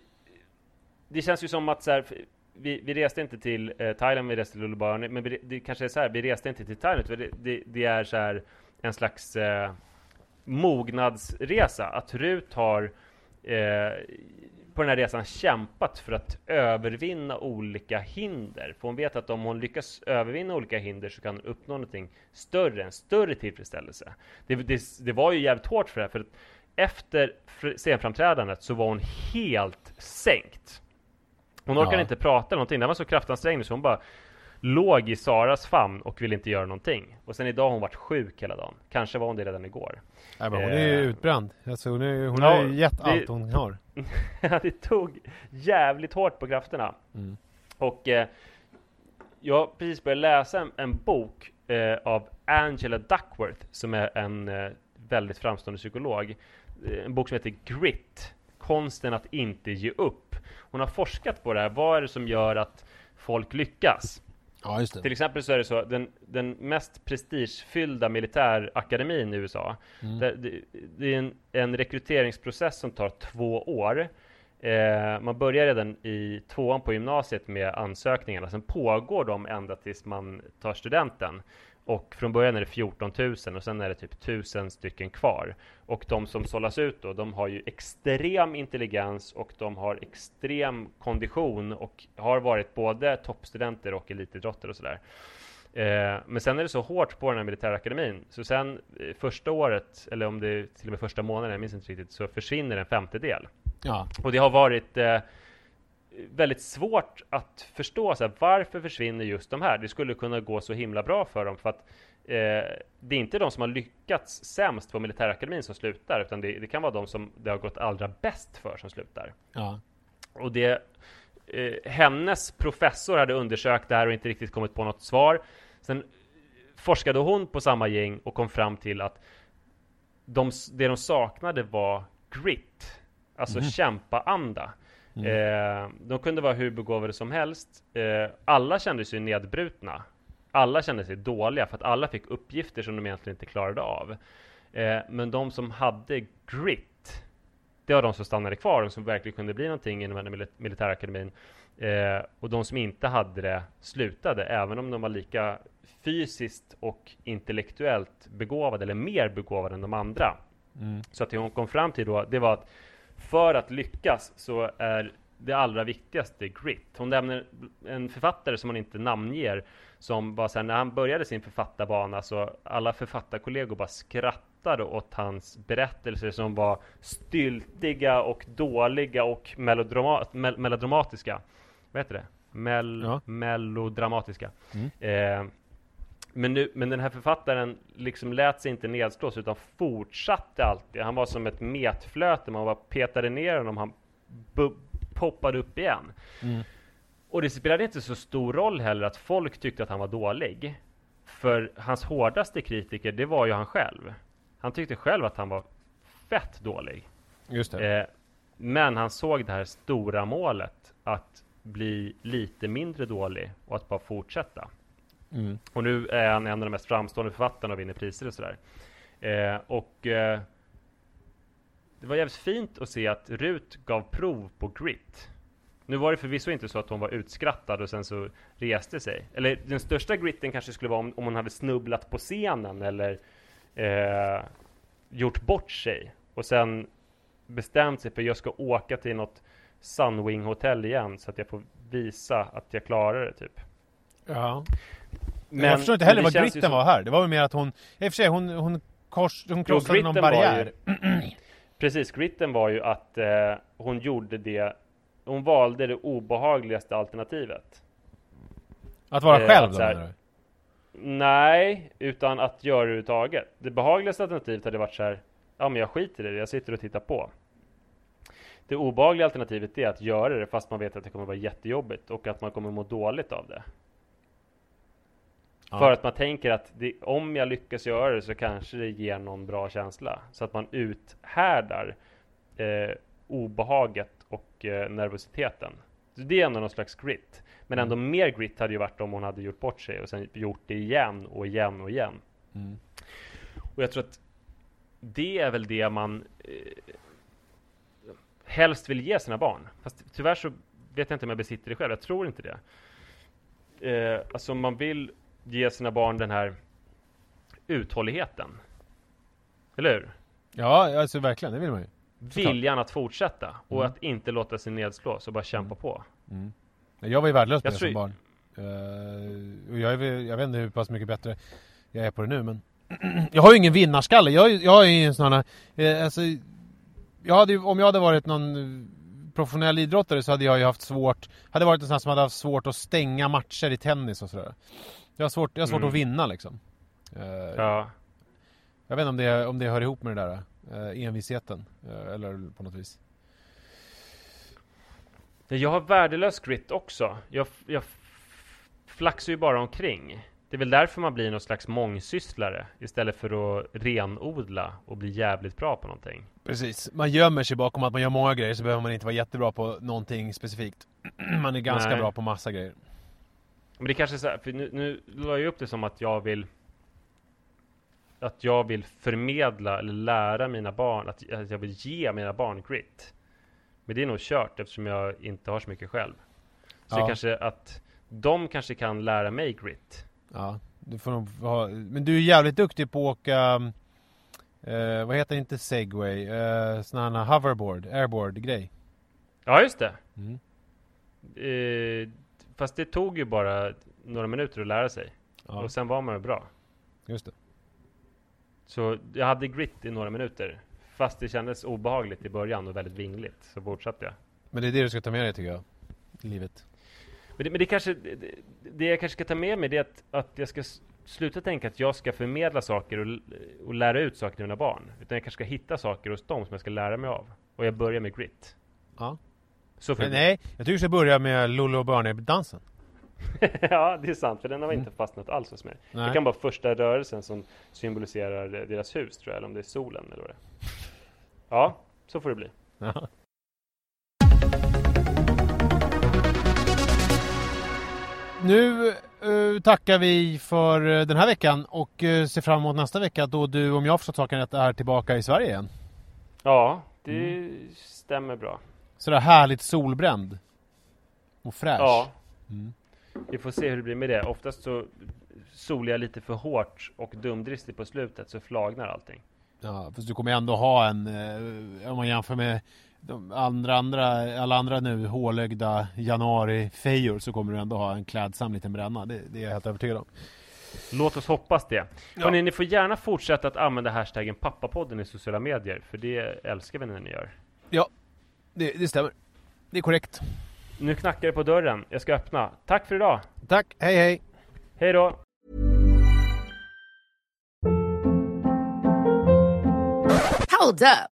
det känns ju som att så här, vi, vi reste inte till eh, Thailand, vi reste till Luleå men vi, det kanske är så här, vi reste inte till Thailand, för det, det, det är så här en slags eh, mognadsresa. Att Rut har eh, på den här resan kämpat för att övervinna olika hinder. För hon vet att om hon lyckas övervinna olika hinder så kan hon uppnå någonting större, en större tillfredsställelse. Det, det, det var ju jävligt hårt för det här, för att efter scenframträdandet så var hon helt sänkt. Hon orkade Ja. inte prata eller någonting, det var så kraftansträngande så hon bara låg i Saras famn och ville inte göra någonting. Och sen idag har hon varit sjuk hela dagen. Kanske var hon det redan igår. Nej, men hon är ju Eh. utbränd. Alltså, hon är, hon Ja, har ju gett det- allt hon har. Det tog jävligt hårt på krafterna. Mm. Och eh, jag har precis börjat läsa en, en bok eh, av Angela Duckworth som är en eh, väldigt framstående psykolog. Eh, En bok som heter Grit, konsten att inte ge upp. Hon har forskat på det här, vad är det som gör att folk lyckas? Ja, just Till exempel så är det så, den, den mest prestigefyllda militärakademin i USA, det, det, det är en, en rekryteringsprocess som tar två år. Eh, man börjar redan i tvåan på gymnasiet med ansökningarna, sen pågår de ända tills man tar studenten. Och från början är det 14 000 och sen är det typ 1000 stycken kvar. Och de som sållas ut då, de har ju extrem intelligens och de har extrem kondition och har varit både toppstudenter och elitidrottare och sådär. Eh, men sen är det så hårt på den här militärakademin, så sen eh, första året, eller om det är till och med första månaden, jag minns inte riktigt, så försvinner en femtedel. Ja. Och det har varit eh, väldigt svårt att förstå så här, varför försvinner just de här? Det skulle kunna gå så himla bra för dem för att eh, det är inte de som har lyckats sämst på militärakademin som slutar utan det, det kan vara de som det har gått allra bäst för som slutar. Ja. Och det, eh, hennes professor hade undersökt det här och inte riktigt kommit på något svar. Sen forskade hon på samma gäng och kom fram till att de, det de saknade var grit, alltså kämpaanda. Eh, de kunde vara hur begåvade som helst. Eh, alla kände sig nedbrutna. Alla kände sig dåliga för att alla fick uppgifter som de egentligen inte klarade av. Eh, men de som hade grit, det var de som stannade kvar, de som verkligen kunde bli någonting inom den militärakademin. Eh, och de som inte hade det slutade, även om de var lika fysiskt och intellektuellt begåvade, eller mer begåvade än de andra. Så att det hon kom fram till då, det var att för att lyckas så är det allra viktigaste grit. Hon nämner en författare som hon inte namnger, som var såhär, när han började sin författarbana så alla författarkollegor bara skrattade åt hans berättelser som var styltiga och dåliga och melodrama mel melodramatiska. Vad heter det? Mel Ja. Melodramatiska. Eh, men, nu, men den här författaren liksom lät sig inte nedslås utan fortsatte alltid. Han var som ett metflöte, man bara petade ner honom, han poppade upp igen. Och det spelade inte så stor roll heller att folk tyckte att han var dålig. För hans hårdaste kritiker, det var ju han själv. Han tyckte själv att han var fett dålig. Just det. Eh, men han såg det här stora målet att bli lite mindre dålig och att bara fortsätta. Mm. Och nu är han en av de mest framstående författarna och vinner priser och sådär. Eh, och eh, det var jävligt fint att se att Rut gav prov på grit. Nu var det förvisso inte så att hon var utskrattad och sen så reste sig. Eller den största gritten kanske skulle vara om, om hon hade snubblat på scenen eller eh, gjort bort sig. Och sen bestämt sig för jag ska åka till något Sunwing hotell igen så att jag får visa att jag klarar det typ. Ja. Men, jag förstår inte heller vad gritten som- var här. Det var väl mer att hon, i och för sig hon, hon, kors, hon krossade någon gritten var barriär. ju- Precis, gritten var ju att eh, hon gjorde det Hon valde det obehagligaste alternativet Att vara Eh, själv att då här-? Nej, utan att göra det överhuvudtaget Det behagligaste alternativet hade varit så här Ja men jag skiter i det, jag sitter och tittar på Det obehagliga alternativet är att göra det fast man vet att det kommer vara jättejobbigt och att man kommer må dåligt av det För att man tänker att det, om jag lyckas göra det så kanske det ger någon bra känsla. Så att man uthärdar eh, obehaget och eh, nervositeten. Så det är ändå någon slags grit. Men ändå mer grit hade ju varit om hon hade gjort bort sig och sen gjort det igen och igen och igen. Och jag tror att det är väl det man eh, helst vill ge sina barn. Fast tyvärr så vet jag inte om jag besitter det själv, jag tror inte det. Eh, alltså man vill ge sina barn den här uthålligheten. Eller hur? Ja, alltså verkligen, det vill man ju. Viljan att fortsätta och Mm. att inte låta sig nedslås och bara kämpa på. Jag var ju värdelös på Jag det som barn. Eh, och jag, är, jag vet inte hur pass mycket bättre jag är på det nu men Jag har ju ingen vinnarskalle, jag, jag är ju en sån här, eh, alltså, jag hade, Om jag hade varit någon professionell idrottare så hade jag ju haft svårt Hade varit en sån som hade haft svårt att stänga matcher i tennis och sådär Jag har svårt, jag har svårt Mm. att vinna liksom Eh, Ja. Jag vet inte om det, om det hör ihop med det där eh, envisheten eh, Eller på något vis Jag har värdelös grit också. Jag, jag flaxar ju bara omkring. Det är väl därför man blir någon slags mångsysslare istället för att renodla och bli jävligt bra på någonting. Precis, man gömmer sig bakom att man gör många grejer så behöver man inte vara jättebra på någonting specifikt Man är ganska Nej. bra på massa grejer Men det kanske är så här, för nu, nu la jag upp det som att jag vill att jag vill förmedla eller lära mina barn, att, att jag vill ge mina barn grit. Men det är nog kört eftersom jag inte har så mycket själv. Så Ja. kanske att de kanske kan lära mig grit. Ja, du får nog ha, men du är jävligt duktig på att åka eh, Vad heter det? inte segway? Eh, sån här hoverboard, airboard grej Ja, just det. Mm. Eh, fast det tog ju bara några minuter att lära sig. Ja, Och sen var man ju bra. just det Så jag hade grit i några minuter. Fast det kändes obehagligt i början och väldigt vingligt. Så fortsatte jag. Men det är det du ska ta med dig tycker jag I livet Men det, men det kanske, det, det jag kanske ska ta med mig det är att, att jag ska sluta tänka att jag ska förmedla saker och, och lära ut saker till mina barn. Utan jag kanske ska hitta saker hos dem som jag ska lära mig av. Och jag börjar med grit. Ja Så Men det nej, jag tycker du ska börja med Lollo och Barney-dansen ja, det är sant. För den har inte fastnat alls hos mig. Nej. Det kan vara första rörelsen som symboliserar deras hus tror jag. Eller om det är solen eller vad det är. Ja, så får det bli. Ja. Nu eh, tackar vi för eh, den här veckan och eh, ser fram emot nästa vecka då du, om jag har förstått saken rätt, är tillbaka i Sverige igen. Ja, det stämmer bra. Sådär härligt solbränd. Och fräsch. Ja. Mm. Vi får se hur det blir med det. Oftast så solar jag lite för hårt och dumdristigt på slutet så flagnar allting. Ja, fast du kommer ändå ha en, om man jämför med de andra, andra, alla andra nu hålögda januari-fejor så kommer du ändå ha en klädsam liten bränna. Det, det är jag helt övertygad om. Låt oss hoppas det. Hörrni, ni får gärna fortsätta att använda hashtaggen pappapodden i sociala medier, för det älskar vi när ni gör. Ja, det, det stämmer. Det är korrekt. Nu knackar det på dörren. Jag ska öppna. Tack för idag. Tack, hej hej! Hej då! Hold up.